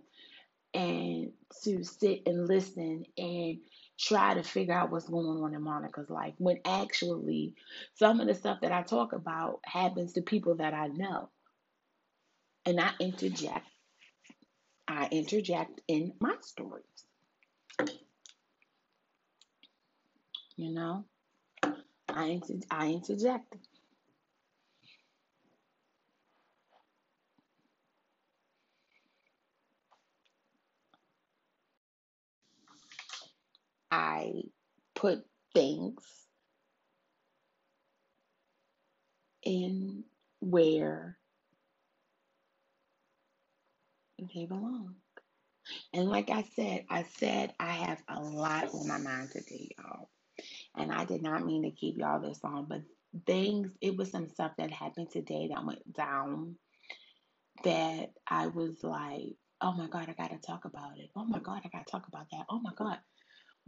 and to sit and listen and try to figure out what's going on in Monica's life when actually some of the stuff that I talk about happens to people that I know. And I interject. I interject in my stories. You know? I inter- I interject. I put things in where they belong. And like I said, I said I have a lot on my mind today, y'all. And I did not mean to keep y'all this long, but things, it was some stuff that happened today that went down that I was like, oh my God, I got to talk about it. Oh my God, I got to talk about that. Oh my God.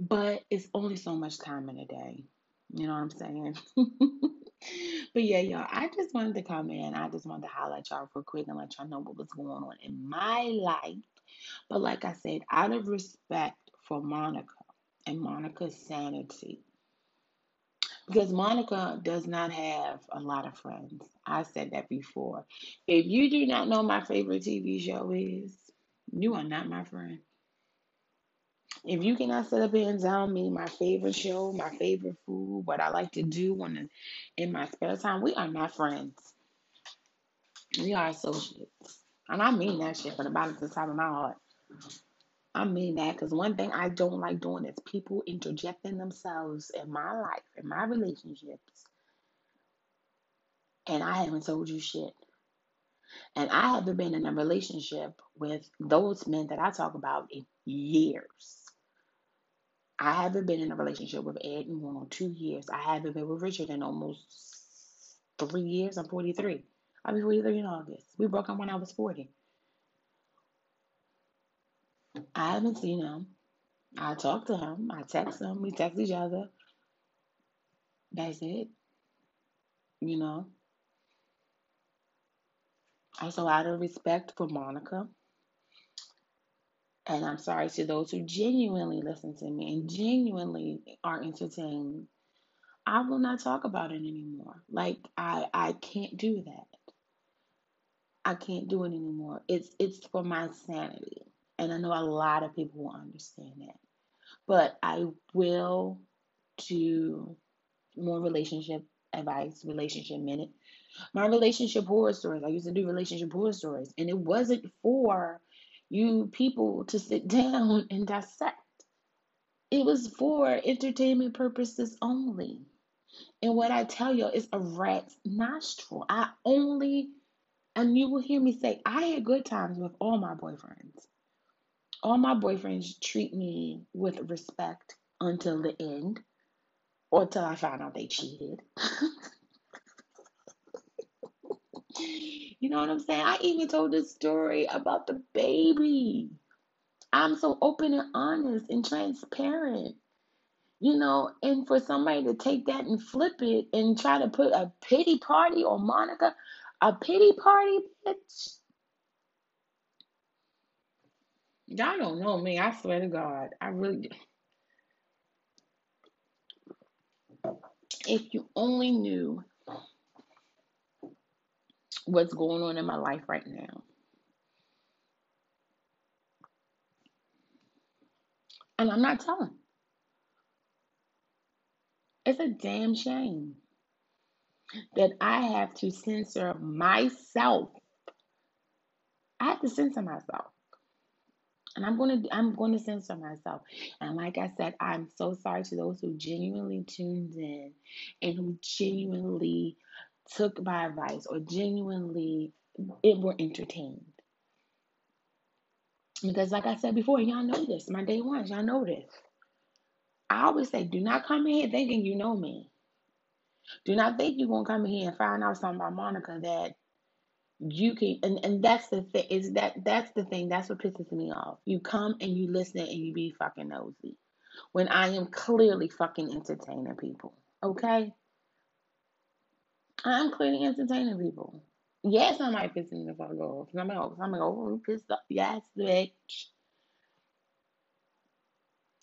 But it's only so much time in a day. You know what I'm saying? but yeah, y'all, I just wanted to come in. I just wanted to highlight y'all real quick and let y'all know what was going on in my life. But like I said, out of respect for Monica and Monica's sanity, because Monica does not have a lot of friends. I said that before. If you do not know my favorite TV show is, you are not my friend. If you cannot sit up and tell me my favorite show, my favorite food, what I like to do when in my spare time, we are not friends. We are associates. And I mean that shit from the bottom to the top of my heart. I mean that because one thing I don't like doing is people interjecting themselves in my life, in my relationships, and I haven't told you shit. And I haven't been in a relationship with those men that I talk about in years. I haven't been in a relationship with Ed in one or two years. I haven't been with Richard in almost three years. I'm 43. I'll be 43 in August. We broke up when I was 40. I haven't seen him. I talk to him. I text him. We text each other. That's it. You know. Also, out of respect for Monica, and I'm sorry to those who genuinely listen to me and genuinely are entertained, I will not talk about it anymore. Like I I can't do that. I can't do it anymore. It's it's for my sanity. And I know a lot of people will understand that. But I will do more relationship advice, relationship minute. My relationship horror stories. I used to do relationship horror stories. And it wasn't for you people to sit down and dissect. It was for entertainment purposes only. And what I tell you is a rat's nostril. I only, and you will hear me say, I had good times with all my boyfriends. All my boyfriends treat me with respect until the end or until I find out they cheated. you know what I'm saying? I even told this story about the baby. I'm so open and honest and transparent. You know, and for somebody to take that and flip it and try to put a pity party on Monica, a pity party, bitch. Y'all don't know me. I swear to God. I really. If you only knew what's going on in my life right now. And I'm not telling. It's a damn shame that I have to censor myself. I have to censor myself. And I'm gonna I'm gonna censor myself. And like I said, I'm so sorry to those who genuinely tuned in and who genuinely took my advice or genuinely it were entertained. Because like I said before, y'all know this. My day ones, y'all know this. I always say, do not come in here thinking you know me. Do not think you're gonna come in here and find out something about Monica that you can and, and that's the thing is that that's the thing that's what pisses me off you come and you listen and you be fucking nosy when i am clearly fucking entertaining people okay I'm clearly entertaining people. Yes, I might piss me if I go. I'm like, oh, I'm like, oh, you pissed off. Yes, bitch.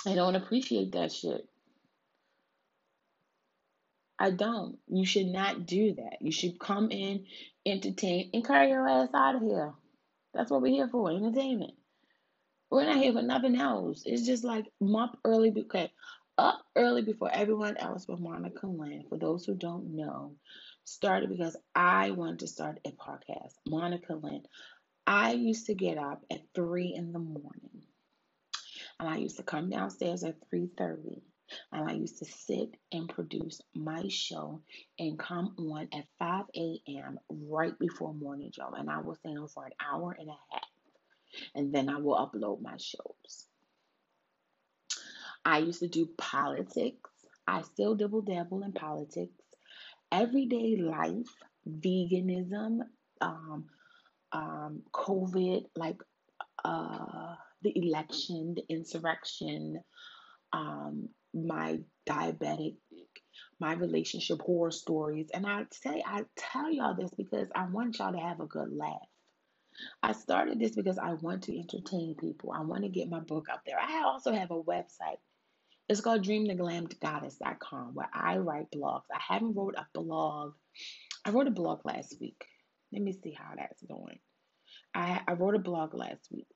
I don't appreciate that shit. I don't. You should not do that. You should come in, entertain, and carry your ass out of here. That's what we're here for, entertainment. We're not here for nothing else. It's just like up early, okay, up early before everyone else with Monica Lynn. For those who don't know, started because I wanted to start a podcast. Monica Lynn. I used to get up at three in the morning, and I used to come downstairs at three thirty and I used to sit and produce my show and come on at 5 a.m. right before morning show. And I will stay on for an hour and a half. And then I will upload my shows. I used to do politics. I still double dabble in politics. Everyday life, veganism, um, um, COVID, like uh, the election, the insurrection, um, my diabetic, my relationship horror stories. And I say, I tell y'all this because I want y'all to have a good laugh. I started this because I want to entertain people. I want to get my book out there. I also have a website. It's called dreamtheglamgoddess.com where I write blogs. I haven't wrote a blog. I wrote a blog last week. Let me see how that's going. I, I wrote a blog last week.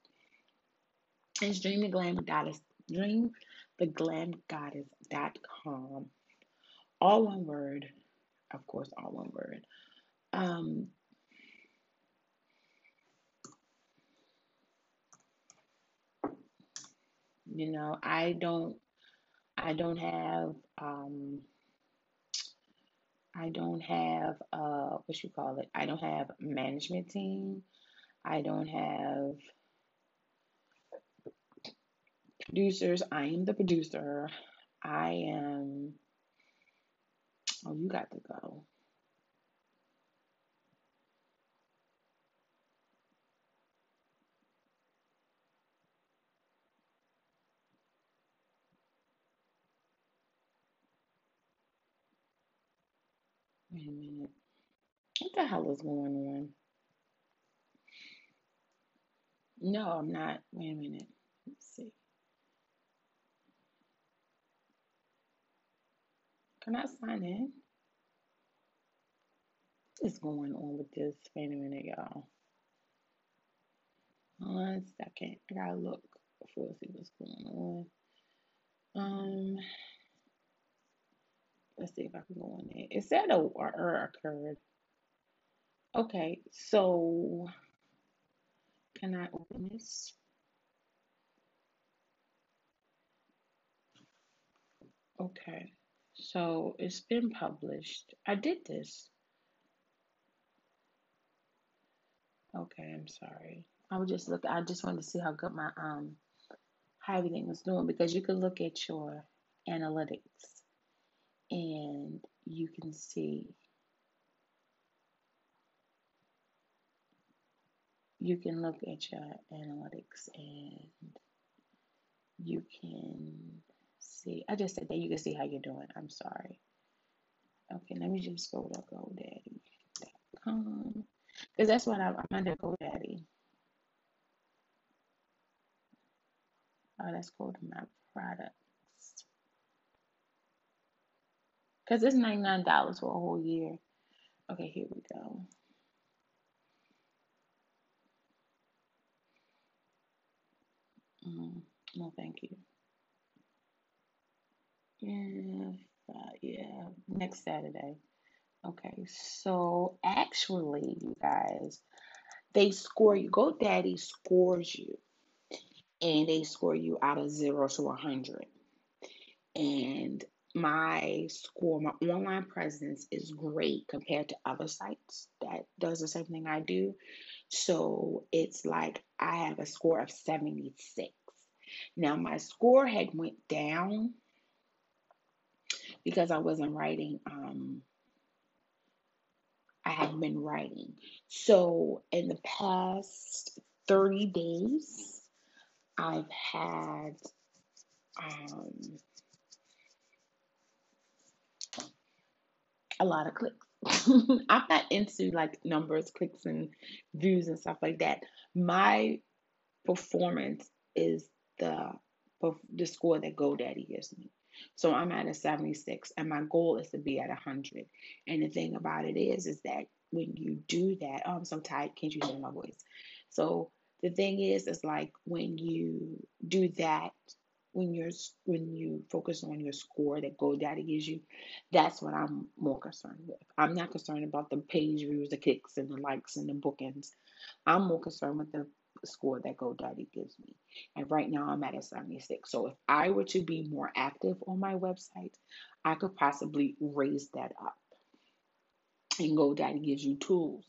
It's Dream the Glam Goddess. Dream theglamgoddess.com. All one word, of course, all one word. Um, you know, I don't, I don't have, um, I don't have, uh, what you call it? I don't have management team. I don't have producers. I am the producer. I am. Oh, you got to go. Wait a minute. What the hell is going on? No, I'm not. Wait a minute. Let's see. Can I sign in? What is going on with this? Wait a minute, y'all. One second. I gotta look before I see what's going on. Um, let's see if I can go on there. It said a error occurred. Okay, so can I open this? Okay, so it's been published. I did this. Okay, I'm sorry. I was just look. I just wanted to see how good my um how everything was doing because you can look at your analytics and you can see you can look at your analytics and you can see. I just said that you can see how you're doing. I'm sorry. Okay, let me just go to GoDaddy.com because that's what I, I'm under GoDaddy. Oh, go to my products because it's ninety nine dollars for a whole year. Okay, here we go. Mm, no, thank you. Yeah, uh, yeah, next Saturday. Okay, so actually, you guys, they score you. GoDaddy scores you, and they score you out of zero to a hundred. And my score, my online presence is great compared to other sites that does the same thing I do. So it's like I have a score of 76. Now my score had went down because I wasn't writing um I had been writing. So in the past 30 days I've had um a lot of clicks. I'm not into like numbers, clicks, and views and stuff like that. My performance is the the score that GoDaddy gives me. So I'm at a 76 and my goal is to be at 100. And the thing about it is is that when you do that, oh, I'm so tired, can't you hear my voice? So the thing is is like when you do that when you're when you focus on your score that GoDaddy gives you, that's what I'm more concerned with. I'm not concerned about the page views, the clicks, and the likes and the bookings. I'm more concerned with the score that GoDaddy gives me. And right now I'm at a 76. So if I were to be more active on my website, I could possibly raise that up. And GoDaddy gives you tools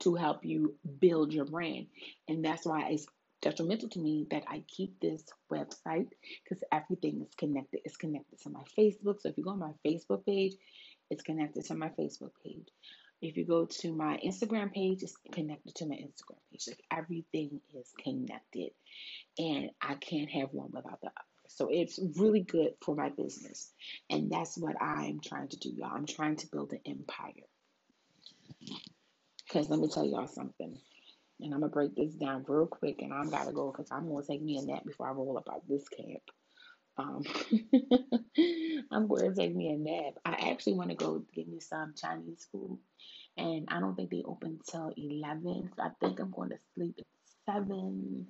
to help you build your brand. And that's why it's detrimental to me that I keep this website because everything is connected. It's connected to my Facebook. So if you go on my Facebook page, it's connected to my Facebook page. If you go to my Instagram page, it's connected to my Instagram page. Like everything is connected, and I can't have one without the other. So it's really good for my business, and that's what I'm trying to do, y'all. I'm trying to build an empire. Because let me tell y'all something. And I'm gonna break this down real quick, and I'm gotta go because I'm gonna take me a nap before I roll up out this camp. Um, I'm going to take me a nap. I actually want to go get me some Chinese food, and I don't think they open till eleven. So I think I'm going to sleep at seven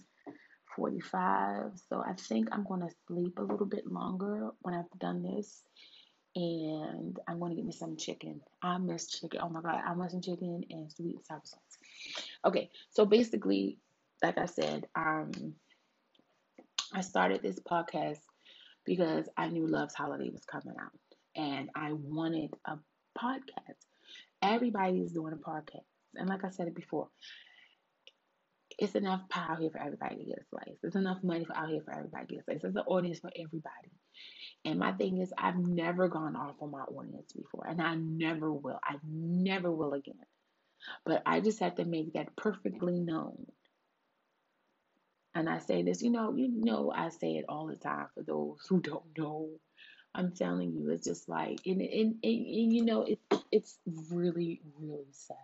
forty-five. So I think I'm going to sleep a little bit longer when I've done this, and I'm going to get me some chicken. I miss chicken. Oh my god, I miss some chicken and sweet and sour sauce. Okay, so basically, like I said, um, I started this podcast because I knew Love's Holiday was coming out, and I wanted a podcast. Everybody's doing a podcast, and like I said it before, it's enough power here for everybody to get a slice. There's enough money for out here for everybody to get a slice. There's an audience for everybody. And my thing is, I've never gone off on my audience before, and I never will. I never will again. But I just have to make that perfectly known. And I say this, you know, you know, I say it all the time for those who don't know. I'm telling you, it's just like, and, and, and, and you know, it, it's really, really sad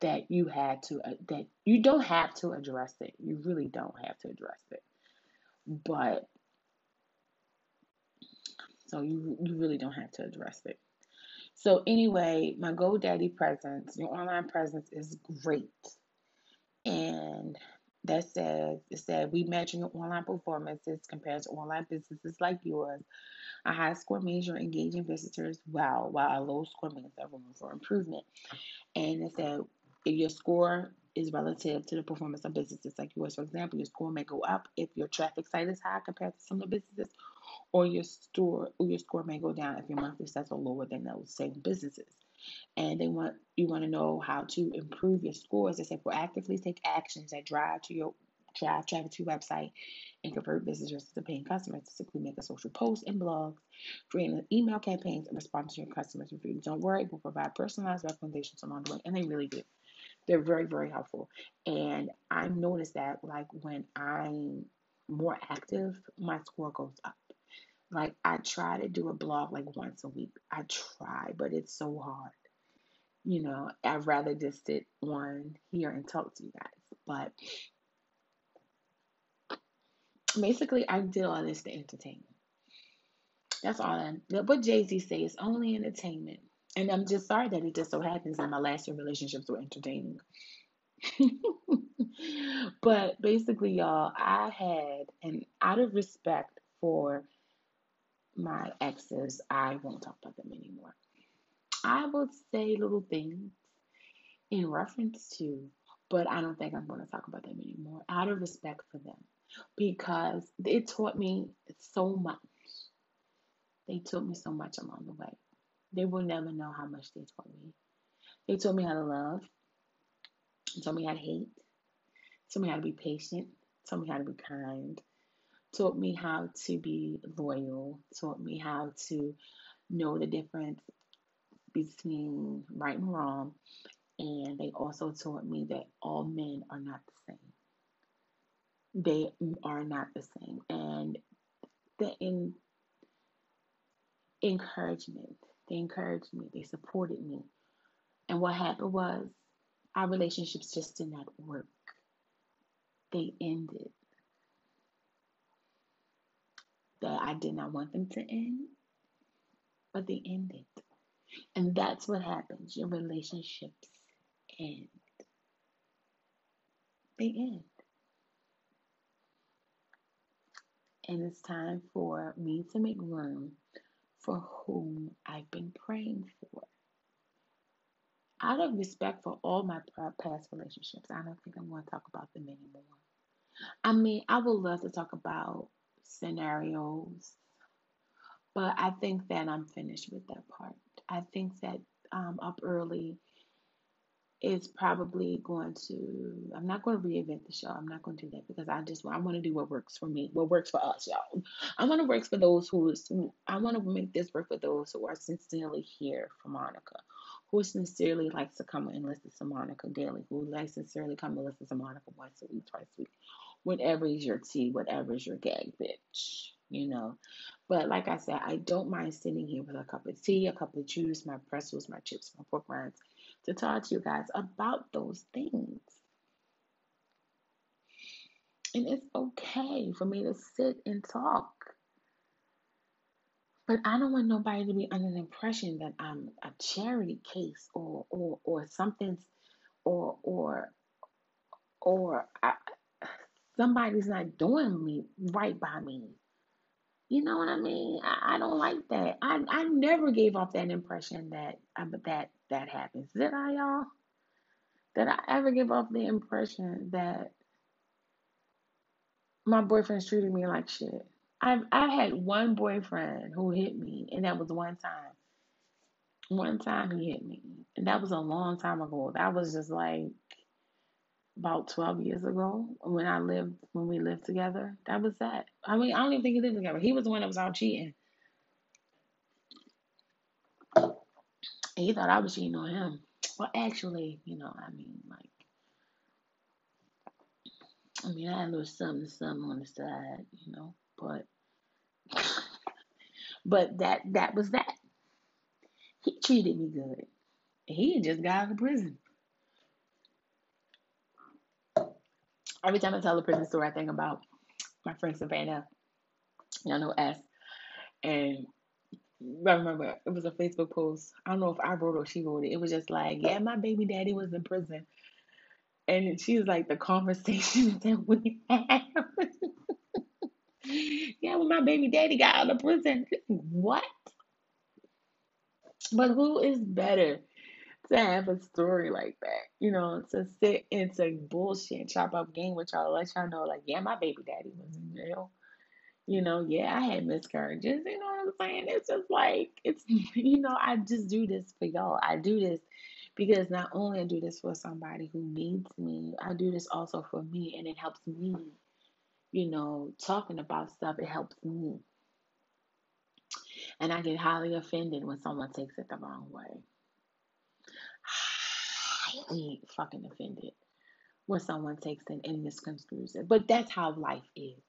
that you had to, uh, that you don't have to address it. You really don't have to address it. But, so you, you really don't have to address it. So anyway, my GoDaddy presence, your online presence is great. And that says it said we measure your online performances compared to online businesses like yours. A high score means you're engaging visitors well, while a low score means there's room for improvement. And it said if your score is relative to the performance of businesses like yours. For example, your score may go up if your traffic site is high compared to the businesses, or your store or your score may go down if your monthly sales are lower than those same businesses. And they want you want to know how to improve your scores. They say proactively take actions that drive to your drive traffic to your website and convert visitors to paying customers. Simply make a social post and blogs, create an email campaigns, and respond to your customers' reviews. Don't worry, we'll provide personalized recommendations along the way, and they really do. They're very, very helpful. And I noticed that like when I'm more active, my score goes up. Like I try to do a blog like once a week. I try, but it's so hard. You know, I'd rather just sit on here and talk to you guys. But basically, I did all this to entertain. That's all. I, what Jay Z says, only entertainment. And I'm just sorry that it just so happens that my last two relationships were entertaining. but basically, y'all, I had, and out of respect for my exes, I won't talk about them anymore. I will say little things in reference to, but I don't think I'm going to talk about them anymore out of respect for them because it taught me so much. They taught me so much along the way. They will never know how much they taught me. They taught me how to love, they taught me how to hate, they taught me how to be patient, they taught me how to be kind, taught me how to be loyal, taught me how to know the difference between right and wrong. And they also taught me that all men are not the same. They are not the same. And the in, encouragement, they encouraged me, they supported me And what happened was our relationships just did not work. They ended. I did not want them to end, but they ended. And that's what happens. Your relationships end. They end. And it's time for me to make room for whom I've been praying for. Out of respect for all my past relationships, I don't think I'm going to talk about them anymore. I mean, I would love to talk about scenarios, but I think that I'm finished with that part. I think that um, up early is probably going to I'm not going to reinvent the show. I'm not going to do that because I just I want to do what works for me, what works for us, y'all. I want to work for those who is I want to make this work for those who are sincerely here for Monica, who sincerely likes to come and listen to Monica daily, who likes sincerely come and listen to Monica once a week, twice a week, whatever is your tea, whatever is your gag, bitch. You know, but like I said, I don't mind sitting here with a cup of tea, a cup of juice, my pretzels, my chips, my pork rinds, to talk to you guys about those things. And it's okay for me to sit and talk. But I don't want nobody to be under the impression that I'm a charity case or or or something's or or or I, somebody's not doing me right by me. You know what I mean? I, I don't like that. I, I never gave off that impression that uh, that that happens. Did I, y'all? Did I ever give off the impression that my boyfriend's treating me like shit? I've I had one boyfriend who hit me, and that was one time. One time he hit me, and that was a long time ago. That was just like about 12 years ago when I lived, when we lived together. That was that. I mean, I don't even think he lived together. He was the one that was out cheating. And he thought I was cheating on him. Well, actually, you know, I mean, like, I mean, I had a little something, something on the side, you know, but, but that, that was that. He treated me good. He had just got out of prison. Every time I tell a prison story, I think about my friend Savannah. Y'all know S. And I remember it was a Facebook post. I don't know if I wrote or she wrote it. It was just like, yeah, my baby daddy was in prison. And she's like, the conversations that we have. yeah, when my baby daddy got out of prison. What? But who is better to have a story like that, you know, to sit and into bullshit, and chop up game with y'all, let y'all know, like, yeah, my baby daddy was in jail. You know, yeah, I had miscarriages. You know what I'm saying? It's just like, it's, you know, I just do this for y'all. I do this because not only I do this for somebody who needs me, I do this also for me, and it helps me, you know, talking about stuff, it helps me. And I get highly offended when someone takes it the wrong way highly fucking offended when someone takes it and misconstrues it. But that's how life is.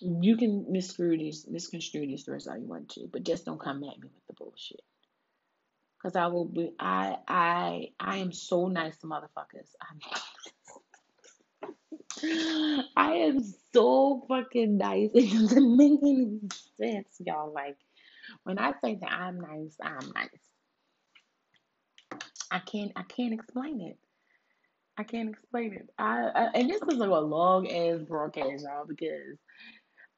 You can misconstrue these misconstrue these stories all you want to, but just don't come at me with the bullshit. Cause I will be I I I am so nice to motherfuckers. I'm I am so fucking nice. It doesn't make any sense, y'all. Like when I say that I'm nice, I'm nice. I can't I can't explain it. I can't explain it. I, I and this is like a long ass broadcast, y'all, because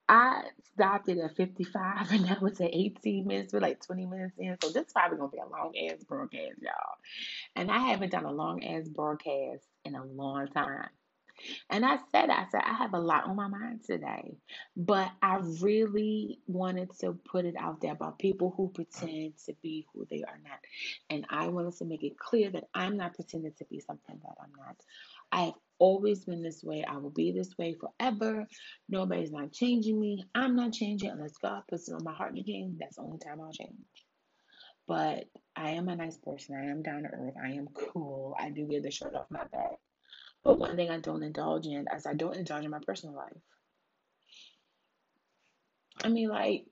I stopped it at 55 and that was at 18 minutes. We're like 20 minutes in. So this is probably gonna be a long ass broadcast, y'all. And I haven't done a long ass broadcast in a long time. And I said, I said, I have a lot on my mind today, but I really wanted to put it out there about people who pretend to be who they are not. And I wanted to make it clear that I'm not pretending to be something that I'm not. I've always been this way. I will be this way forever. Nobody's not changing me. I'm not changing unless God puts it on my heart to change. That's the only time I'll change. But I am a nice person. I am down to earth. I am cool. I do get the shirt off my back. But one thing I don't indulge in is I don't indulge in my personal life. I mean, like,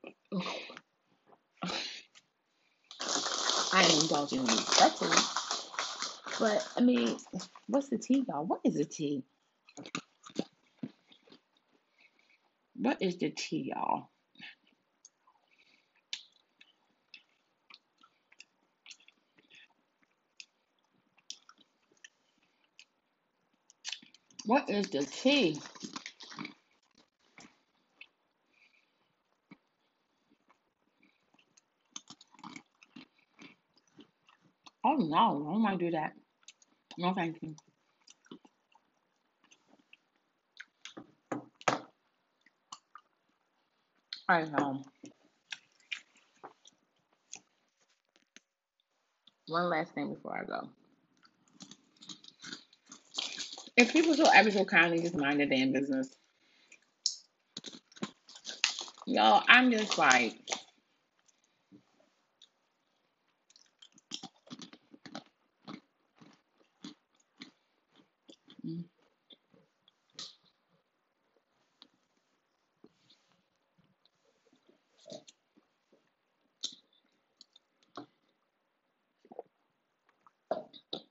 I am indulging you respectfully. But I mean, what's the tea, y'all? What is the tea? What is the tea, y'all? What is the tea? Oh no, I don't want to do that. No, thank you. Right, um, one last thing before I go. If people so ever so kindly just mind their damn business, y'all, I'm just like,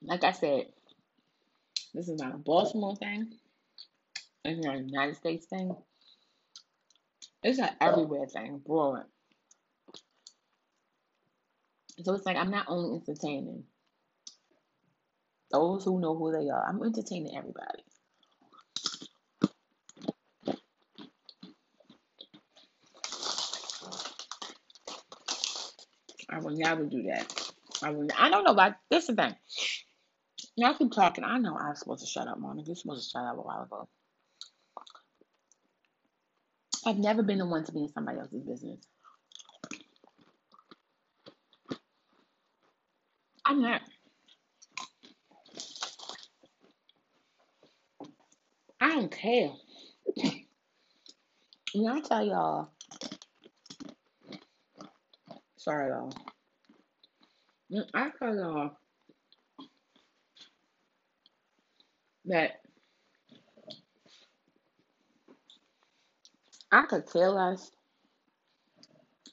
like I said, this is not a Baltimore thing. It's not a United States thing. It's an everywhere thing, broad. So it's like I'm not only entertaining those who know who they are. I'm entertaining everybody. I will never do that. I will. I don't know about this is thing. Y'all keep talking. I know I'm supposed to shut up, Monica. You're supposed to shut up a while ago. I've never been the one to be in somebody else's business. I'm not. I don't care. When I tell y'all, sorry y'all. When I tell y'all that I could tell us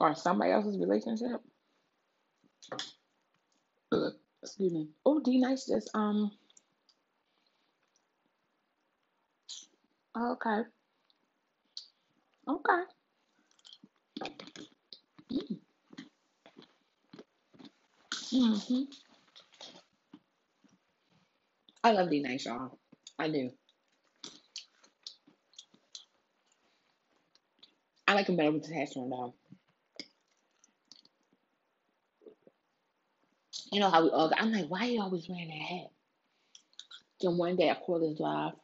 or somebody else's relationship. Excuse me. Oh, D Nice just um. Okay. Okay. Mm-hmm. I love D Nice, y'all. I do. I like him better with his hat turned down. You know how we all. I'm like, why you always wearing that hat? Then one day I called his live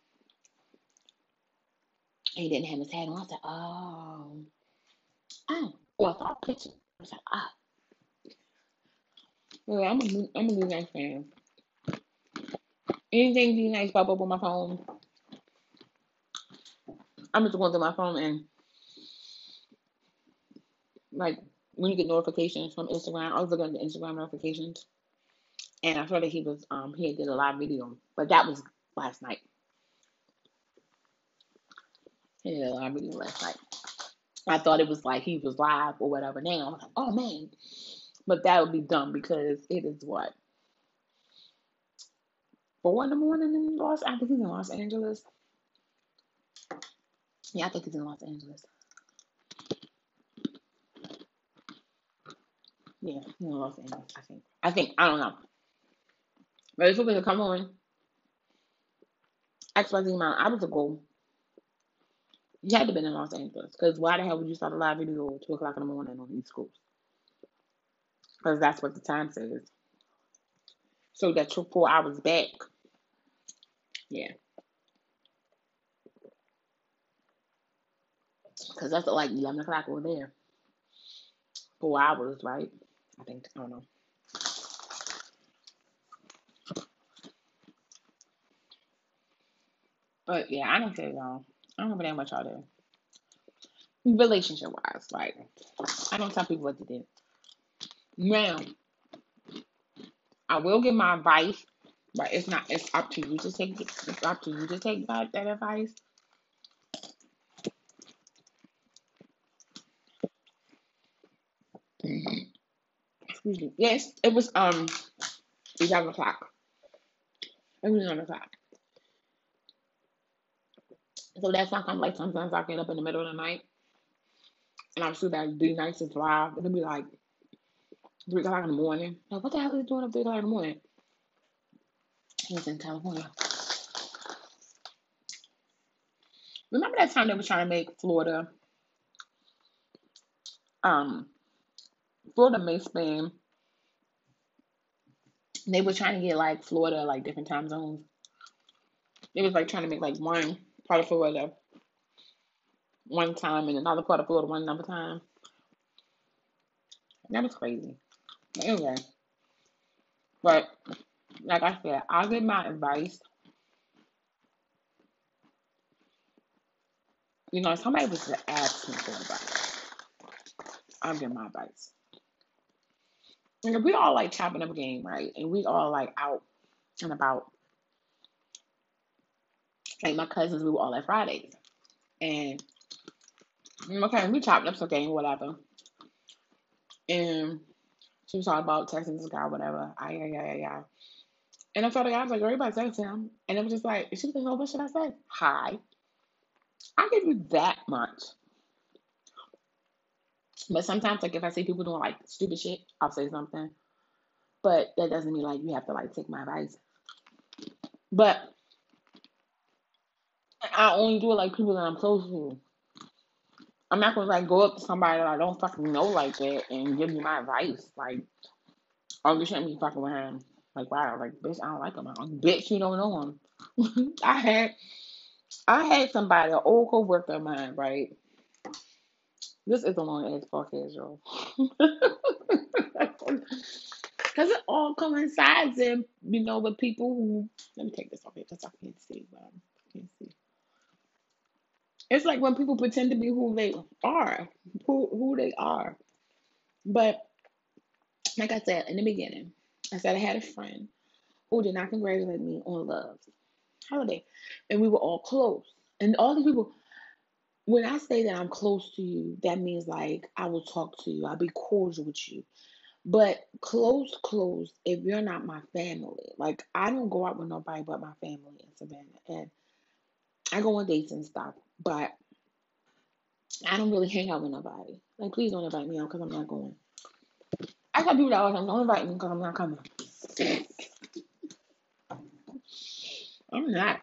and he didn't have his hat on. I said, oh, oh. Well, I picture. I was like, ah. Well, I'm a I'm a new nice fan. Anything D Nice pop up on my phone, I'm just going through my phone and like when you get notifications from Instagram, I was looking at the Instagram notifications and I saw that he was um he did a live video, but that was last night. He did a live video last night. I thought it was like he was live or whatever. Now I'm like, oh man, but that would be dumb because it is what four in the morning in Los. I think he's in Los Angeles. Yeah, I think he's in Los Angeles. Yeah, he's in Los Angeles. I think. I think I don't know, but it's supposed to come on X Y Z amount. I was a go. He had to been in Los Angeles because why the hell would you start a live video at two o'clock in the morning on East Coast? Because that's what the time says. So that you're four hours back. Yeah, because that's like eleven o'clock over there. Four hours, right? I think. I don't know. But yeah, I don't care, y'all. I don't know that much y'all do. Relationship wise, like I don't tell people what to do. Now, I will give my advice, but it's not. It's up to you to take. it- It's up to you to take that, that advice. Excuse me. Yes, it was um eleven o'clock. It was eleven o'clock. So that's not kind of like sometimes I get up in the middle of the night and I'm still that be nice and thrive. It'll be like three o'clock in the morning. Like, what the hell is he doing up three o'clock in the morning? He's in California. Remember that time they were trying to make Florida, um, Florida may span. They were trying to get like Florida like different time zones. They was like trying to make like one part of Florida one time and another part of Florida one another time. That was crazy. Anyway, but like I said, I'll give my advice. You know, if somebody was to ask me for advice, I'll give my advice. And we all like chopping up a game, right? And we all like out and about. Like my cousins, we were all at Fridays. And okay, we chopped up some game, whatever. And she was talking about texting this guy, whatever. I yeah, yeah, yeah, yeah. And I told guy, I was like, everybody text him. And it was just like, she was like, oh, what should I say? Hi. I give you that much. But sometimes, like, if I see people doing like stupid shit, I'll say something. But that doesn't mean like you have to like take my advice. But I only do it like people that I'm close to. I'm not gonna like go up to somebody that I don't fucking know like that and give me my advice. Like, oh, you shouldn't be fucking with him. Like, wow, like, bitch, I don't like him. Like, bitch, you don't know him. I had, I had somebody, an old coworker of mine, right? This is a long ass podcast, y'all. Because it all coincides in, you know, with people who, let me take this off here because I can't see, but I can't see. It's like when people pretend to be who they are, who who they are. But like I said in the beginning, I said I had a friend who did not congratulate me on love's holiday, and we were all close. And all these people, when I say that I'm close to you, that means like I will talk to you, I'll be cordial with you. But close, close, if you're not my family, like I don't go out with nobody but my family in Savannah. And I go on dates and stuff, but I don't really hang out with nobody. Like, please don't invite me out because I'm not going. I got people that all the time, don't invite me because I'm not coming. I'm not.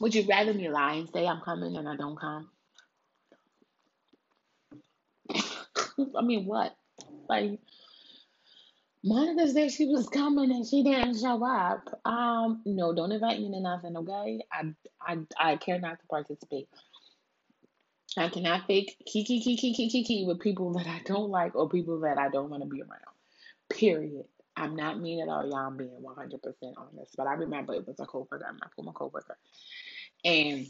Would you rather me lie and say I'm coming and I don't come? I mean, what? Like, Monica said she was coming and she didn't show up. Um, no, don't invite me to nothing, okay? I I I care not to participate. I cannot fake kiki kiki kiki kiki with people that I don't like or people that I don't want to be around. Period. I'm not mean at all, y'all. I'm being 100% honest. But I remember it was a coworker, my former coworker, and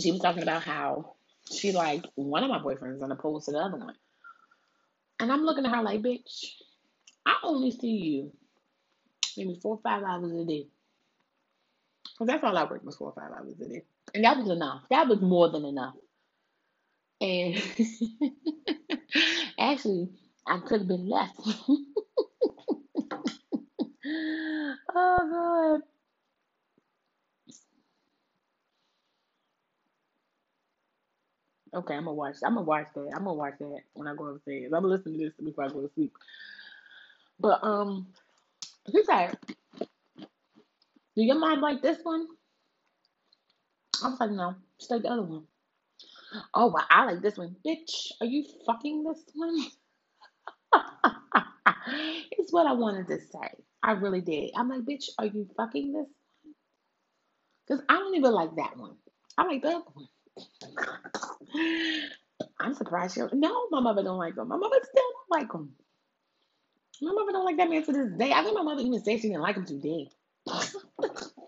she was talking about how she liked one of my boyfriends and opposed to the other one. And I'm looking at her like, bitch, I only see you maybe four or five hours a day. Because that's all I work was four or five hours a day. And that was enough. That was more than enough. And actually, I could have been less. oh, God. Okay, I'm gonna watch. I'm gonna watch that. I'm gonna watch that when I go upstairs. I'm gonna listen to this before I go to sleep. But um, he said, "Do your mom like this one?" I was like, "No, just like the other one." Oh, well, I like this one, bitch. Are you fucking this one? it's what I wanted to say. I really did. I'm like, bitch, are you fucking this one? Because I don't even like that one. I like the other one. I'm surprised you. No, my mother don't like them. My mother still don't like them. My mother don't like that man to this day. I think my mother even said she didn't like him today.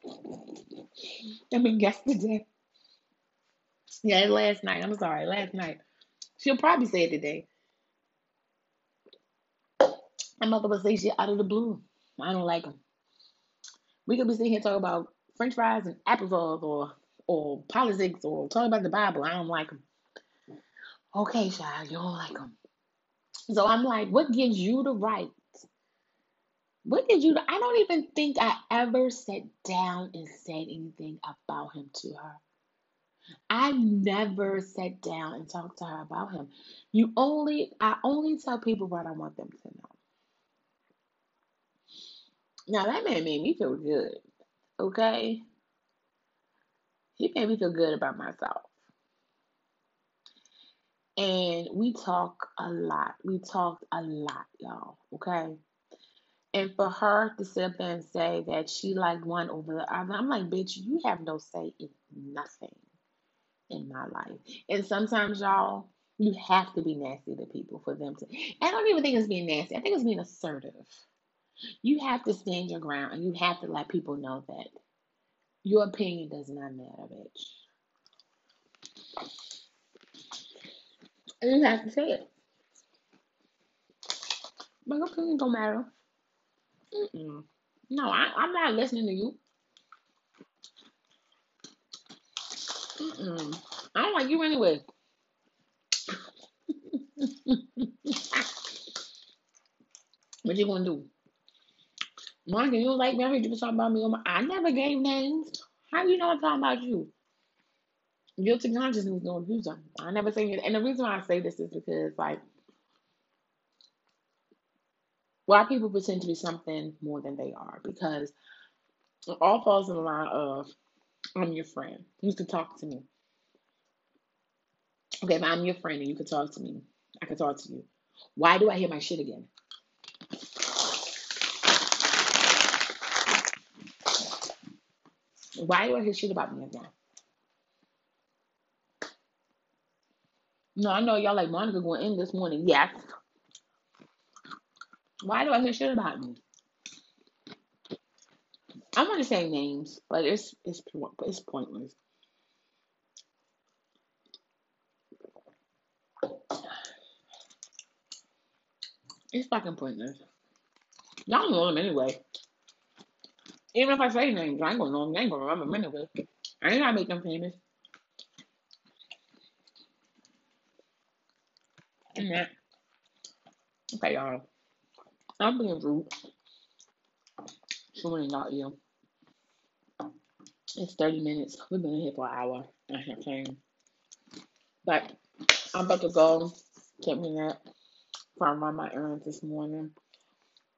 I mean, yesterday. Yeah, last night. I'm sorry, last night. She'll probably say it today. My mother would say shit out of the blue. I don't like them. We could be sitting here talking about French fries and applesauce or or politics or talking about the Bible. I don't like them. Okay, child, you don't like them. So I'm like, what gives you the right? What did you? Do? I don't even think I ever sat down and said anything about him to her. I never sat down and talked to her about him. You only, I only tell people what I want them to know. Now that man made me feel good. Okay, he made me feel good about myself. And we talk a lot. We talked a lot, y'all. Okay. And for her to sit up there and say that she liked one over the other, I'm like, bitch, you have no say in nothing in my life. And sometimes, y'all, you have to be nasty to people for them to. I don't even think it's being nasty. I think it's being assertive. You have to stand your ground and you have to let people know that your opinion does not matter, bitch. And you have to say it. My opinion don't matter. Mm-mm. No, I, I'm not listening to you. Mm-mm. I don't like you anyway. What you gonna do? Monica, you don't like me? I heard you talking about me. On my, I never gave names. How you know I'm talking about you? Guilty consciousness no abuser. I never say it. And the reason why I say this is because, like, why people pretend to be something more than they are. Because it all falls in the line of I'm your friend. You can talk to me. Okay, if I'm your friend and you can talk to me, I can talk to you. Why do I hear my shit again? Why do I hear shit about me again? No, I know y'all like Monica going in this morning. Yes. Why do I hear shit about me? I'm gonna say names, but it's it's it's pointless. It's fucking pointless. Y'all know them anyway. Even if I say names, I ain't gonna know them. I ain't gonna remember them anyway. I ain't gotta make them famous. That. Okay, y'all. I'm being rude. Showing not you. It's 30 minutes. We've been here for an hour and a half. But I'm about to go get me that from run my errands this morning.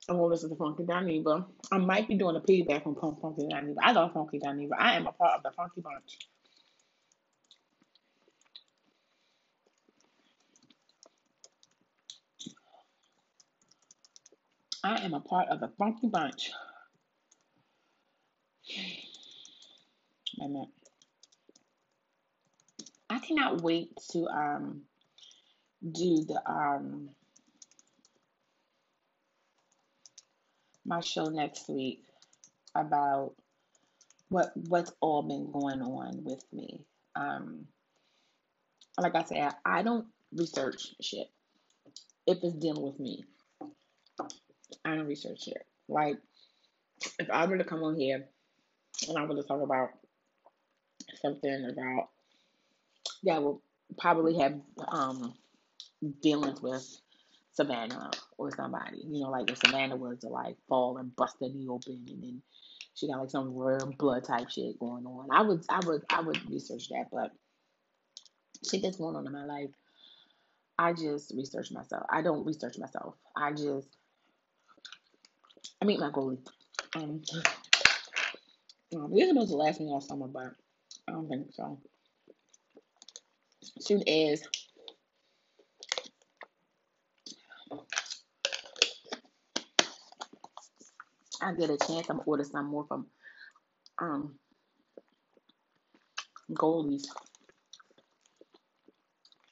I'm gonna listen to Funky Dineva. I might be doing a piggyback from Funky Dineva. I love Funky Dineva. I am a part of the Funky Bunch. I am a part of the Funky Bunch. I cannot wait to um do the um my show next week about what what's all been going on with me. Um, like I said, I don't research shit if it's dealing with me. I don't research shit. Like if I were to come on here and I were to talk about something about that will probably have um dealings with Savannah or somebody, you know, like if Savannah was to like fall and bust the knee open and then she got like some rare blood type shit going on. I would I would I would research that, but shit that's going on in my life, I just research myself. I don't research myself. I just I meet my Goli. Um, is supposed to last me all summer, but I don't think so. Soon as I get a chance, I'm order some more from um Goli's.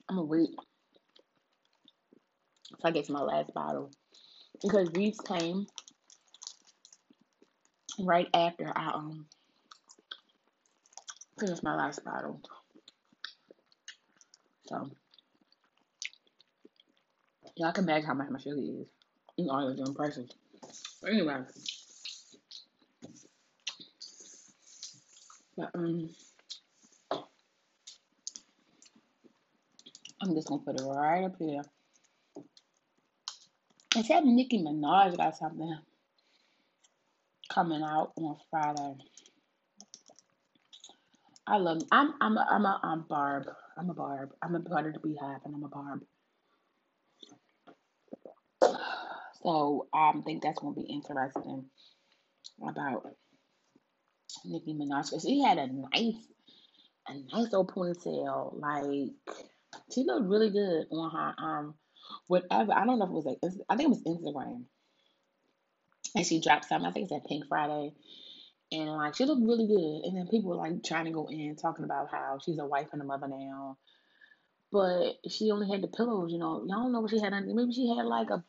I'm gonna wait until I get to my last bottle because these came right after I um finished my last bottle. So y'all can imagine how much my sugar is. Know, all of them prices. But anyway, but um, I'm just gonna put it right up here. Said Nicki Minaj got something coming out on Friday. I love. I'm. I'm. A, I'm a. I'm Barb. I'm a Barb. I'm a part of the Beehive, and I'm a Barb. So I think that's gonna be interesting about Nicki Minaj because she had a nice, a nice old ponytail. Like she looked really good on her um whatever. I don't know if it was like I think it was Instagram, and she dropped something. I think it's at Pink Friday. And like she looked really good, and then people were like trying to go in talking about how she's a wife and a mother now, but she only had the pillows, you know. Y'all don't know what she had under. Maybe she had like a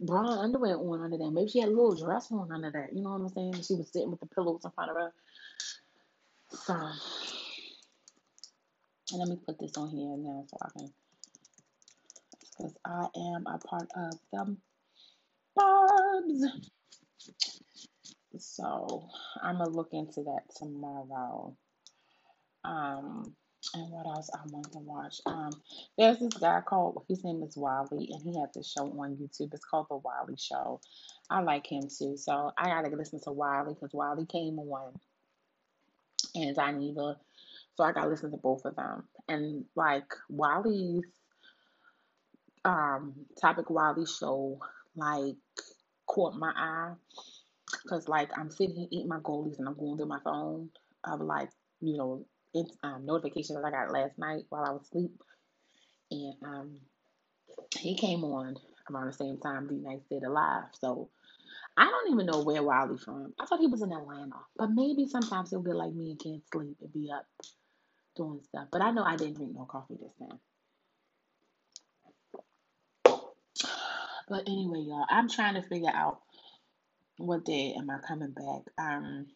bra underwear on under that. Maybe she had a little dress on under that. You know what I'm saying? She was sitting with the pillows in front of her. So, and let me put this on here now so I can, because I am a part of the Barbs. So I'm gonna look into that tomorrow. Um, and what else I want to watch? Um, there's this guy called his name is Wiley, and he has this show on YouTube. It's called The Wiley Show. I like him too, so I gotta listen to Wiley because Wiley came on, and Dineva, so I gotta listen to both of them. And like Wiley's um topic Wiley show like caught my eye because like I'm sitting here eating my Golis and I'm going through my phone of like you know it's um, notifications I got last night while I was asleep, and um, he came on around the same time D Nice did a live. So I don't even know where Wiley from. I thought he was in Atlanta, but maybe sometimes he'll be like me and can't sleep and be up doing stuff. But I know I didn't drink no coffee this time. But anyway, y'all, I'm trying to figure out what day am I coming back. Um,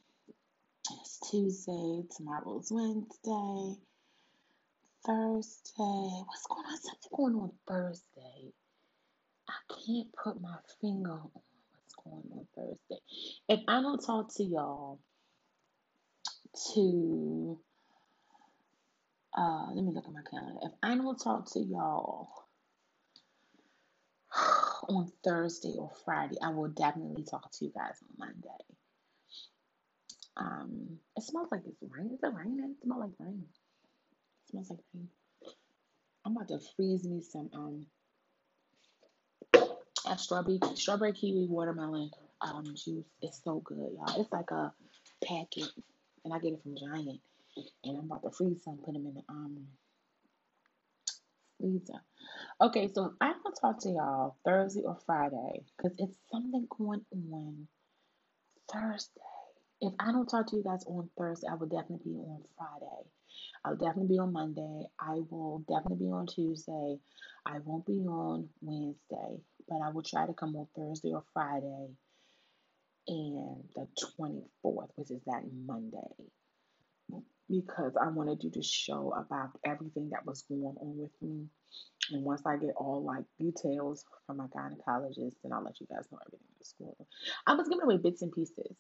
it's Tuesday. Tomorrow's Wednesday. Thursday. What's going on? Something going on Thursday. I can't put my finger on what's going on Thursday. If I don't talk to y'all to uh let me look at my calendar. If I don't talk to y'all on Thursday or Friday, I will definitely talk to you guys on Monday. Um, it smells like it's rain. Is it raining? It smells like rain. It smells like rain. I'm about to freeze me some um strawberry strawberry kiwi watermelon um juice. It's so good, y'all. It's like a packet, and I get it from Giant. And I'm about to freeze some, put them in the um freezer. Okay, so I'm gonna talk to y'all Thursday or Friday because it's something going on Thursday. If I don't talk to you guys on Thursday, I will definitely be on Friday. I'll definitely be on Monday. I will definitely be on Tuesday. I won't be on Wednesday, but I will try to come on Thursday or Friday and the 24th, which is that Monday, because I want to show about everything that was going on with me. And once I get all like details from my gynecologist, then I'll let you guys know everything. I was giving away bits and pieces.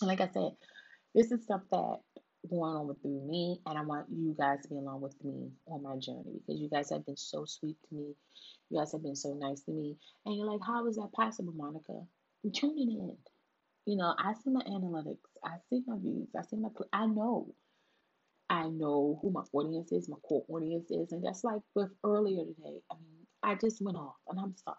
And like I said, this is stuff that going on with me, and I want you guys to be along with me on my journey because you guys have been so sweet to me. You guys have been so nice to me. And you're like, how is that possible, Monica? Tuning in. You know, I see my analytics, I see my views, I see my, I know. I know who my audience is, my core audience is, and that's like with earlier today. I mean, I just went off, and I'm sorry,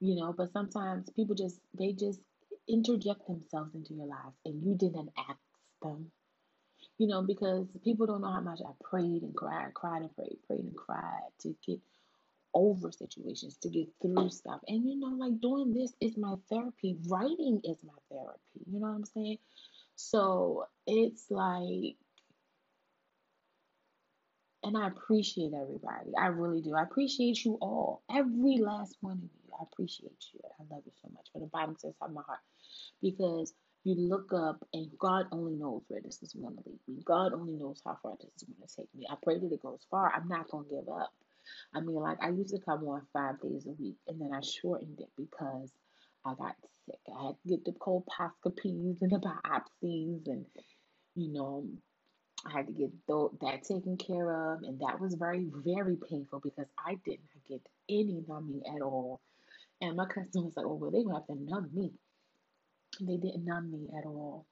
you know. But sometimes people just they just interject themselves into your lives, and you didn't ask them, you know, because people don't know how much I prayed and cried, cried and prayed, prayed and cried to get over situations, to get through stuff. And you know, like doing this is my therapy, writing is my therapy. You know what I'm saying? So it's like and I appreciate everybody. I really do. I appreciate you all. Every last one of you. I appreciate you. I love you so much. From the bottom says of my heart. Because you look up and God only knows where this is going to lead me. God only knows how far this is going to take me. I pray that it goes far. I'm not going to give up. I mean, like, I used to come on five days a week, and then I shortened it because I got sick. I had to get the colposcopies and the biopsies, and, you know, I had to get that taken care of, and that was very, very painful because I did not get any numbing at all. And my cousin was like, "Oh, well, they gonna have to numb me." They didn't numb me at all,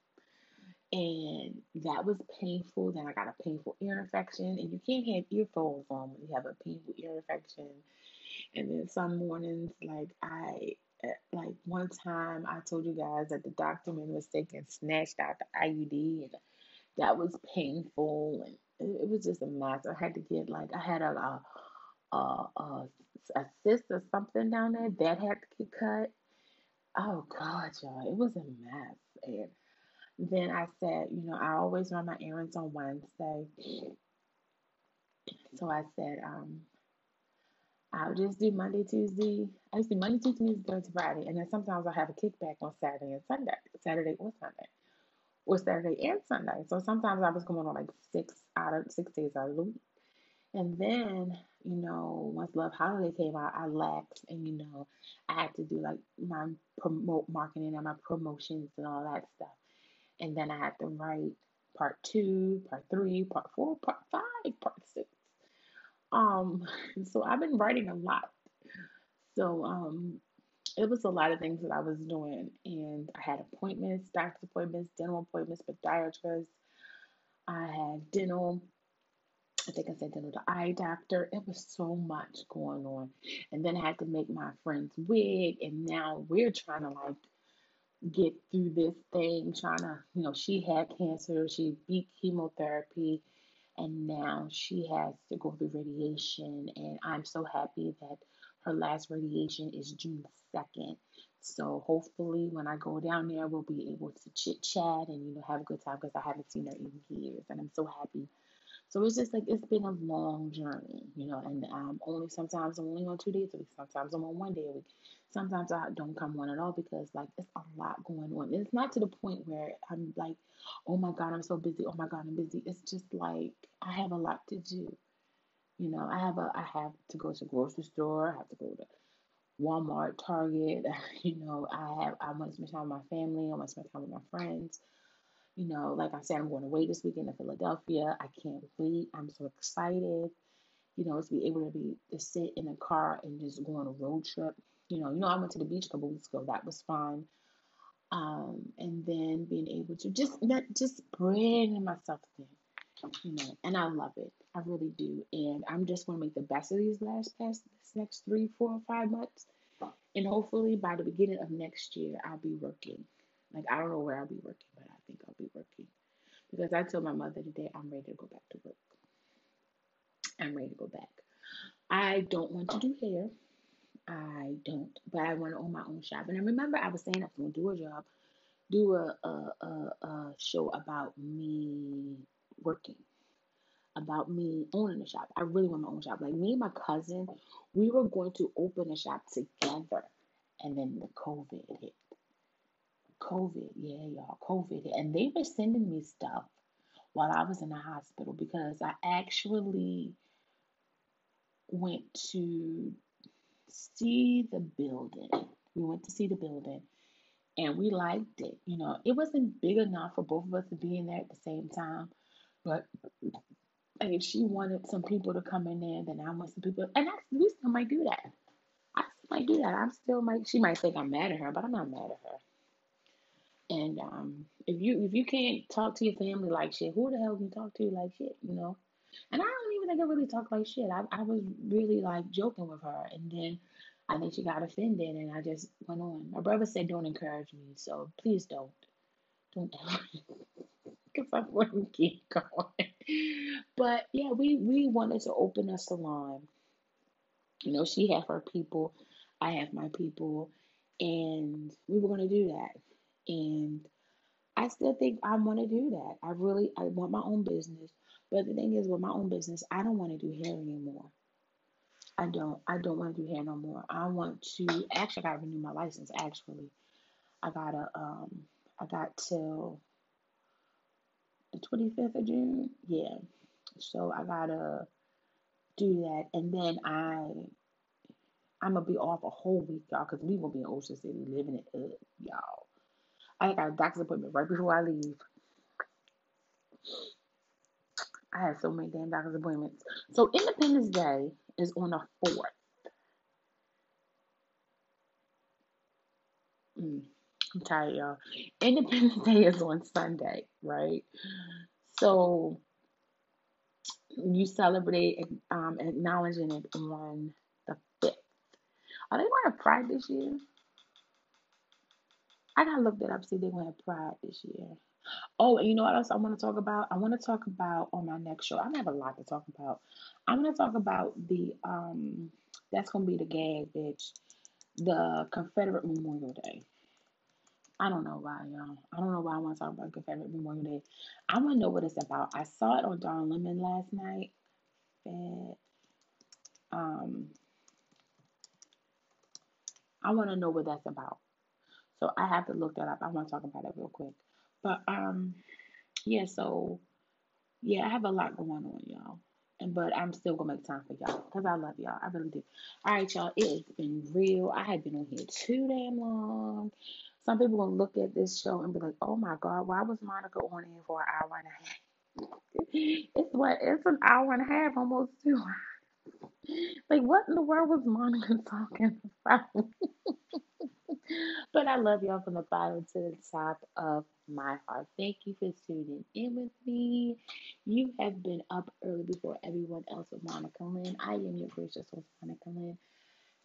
and that was painful. Then I got a painful ear infection, and you can't have earphones on when you have a painful ear infection. And then some mornings, like I, eh, like one time, I told you guys that the doctor made a mistake and snatched out the IUD, and that was painful, and it, was just a mess. I had to get like I had a a a, a, a cyst or something down there that had to get cut. Oh God, y'all, it was a mess. And then I said, you know, I always run my errands on Wednesday. So I said, um, I'll just do Monday, Tuesday. I used to do Monday, Tuesday, Wednesday, Friday, and then sometimes I'll have a kickback on Saturday and Sunday, Saturday or Sunday, or Saturday and Sunday. So sometimes I was going on like six out of six days out of the week. And then, you know, once Love Holiday came out, I laxed and, you know, I had to do like my promote marketing and my promotions and all that stuff. And then I had to write part two, part three, part four, part five, part six. Um, so I've been writing a lot. So um, it was a lot of things that I was doing, and I had appointments, doctor's appointments, dental appointments, podiatrists. I had dental. I think I said dental the eye doctor. It was so much going on, and then I had to make my friend's wig, and now we're trying to like get through this thing. Trying to, you know, she had cancer. She beat chemotherapy and now she has to go through radiation and i'm so happy that her last radiation is june 2nd so hopefully when i go down there we'll be able to chit chat and you know have a good time because i haven't seen her in years and i'm so happy so it's just like it's been a long journey, you know, and um, only sometimes I'm only on two days a week, sometimes I'm on one day a week, sometimes I don't come on at all because like it's a lot going on. It's not to the point where I'm like, oh my God, I'm so busy. Oh my God, I'm busy. It's just like I have a lot to do. You know, I have a I have to go to the grocery store, I have to go to Walmart, Target, you know, I have I want to spend time with my family, I want to spend time with my friends. You know, like I said, I'm going away this weekend to Philadelphia. I can't wait. I'm so excited. You know, to be able to be to sit in a car and just go on a road trip. You know, you know, I went to the beach a couple weeks ago. That was fun. Um, and then being able to just not just bring myself in, you know, and I love it. I really do. And I'm just going to make the best of these last past this next three, four, or five months. And hopefully by the beginning of next year, I'll be working. Like I don't know where I'll be working, but I think I'll be working. Because I told my mother today I'm ready to go back to work. I'm ready to go back. I don't want to do hair. I don't, but I want to own my own shop. And I remember I was saying I was going to do a job, do a, a, a, a show about me working, about me owning a shop. I really want my own shop. Like me and my cousin, we were going to open a shop together, and then the COVID hit. COVID, yeah, y'all, COVID. And they were sending me stuff while I was in the hospital because I actually went to see the building. We went to see the building and we liked it. You know, it wasn't big enough for both of us to be in there at the same time, but like if she wanted some people to come in there, then I want some people, and I, we still might do that. I still might do that. I'm still might. She might think I'm mad at her, but I'm not mad at her. And um, if you if you can't talk to your family like shit, who the hell can talk to you like shit? You know. And I don't I really talk like shit. I I was really like joking with her, and then I think she got offended, and I just went on. My brother said, "Don't encourage me," so please don't, don't because I wouldn't keep going. But yeah, we we wanted to open a salon. You know, she had her people, I have my people, and we were going to do that. And I still think I want to do that. I really I want my own business. But the thing is with my own business, I don't want to do hair anymore. I don't I don't want to do hair no more. I want to actually I gotta renew my license actually. I gotta um I got till the twenty fifth of June. Yeah. So I gotta do that and then I I'm gonna be off a whole week, y'all, because we gonna be in Ocean City living it up, y'all. I got a doctor's appointment right before I leave. I had so many damn doctor's appointments. So Independence Day is on the fourth. Mm, I'm tired, y'all. Independence Day is on Sunday, right? So you celebrate um, acknowledging it on the fifth. Are they going to Pride this year? I gotta look that up. See they're going to Pride this year. Oh, and you know what else I want to talk about? I want to talk about on my next show. I have a lot to talk about. I'm going to talk about the um. That's gonna be the gag, bitch. The Confederate Memorial Day. I don't know why, y'all. I don't know why I want to talk about Confederate Memorial Day. I want to know what it's about. I saw it on Don Lemon last night. And, um, I want to know what that's about. So I have to look that up. I want to talk about it real quick. But um, yeah. So yeah, I have a lot going on, y'all. And but I'm still gonna make time for y'all because I love y'all. I really do. All right, y'all. It has been real. I have been on here too damn long. Some people gonna look at this show and be like, "Oh my God, why was Monica on here for an hour and a half?" It's what? It's an hour and a half, almost two. hours. Like, what in the world was Monica talking about? But I love y'all from the bottom to the top of my heart. Thank you for tuning in with me. You have been up early before everyone else with Monica Lynn. I am your gracious host, Monica Lynn.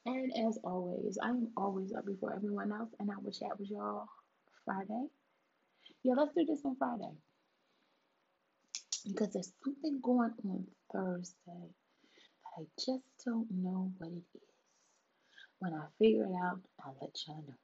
And as always, I am always up before everyone else, and I will chat with y'all Friday. Yeah, let's do this on Friday. Because there's something going on Thursday that I just don't know what it is. When I figure it out, I'll let y'all know.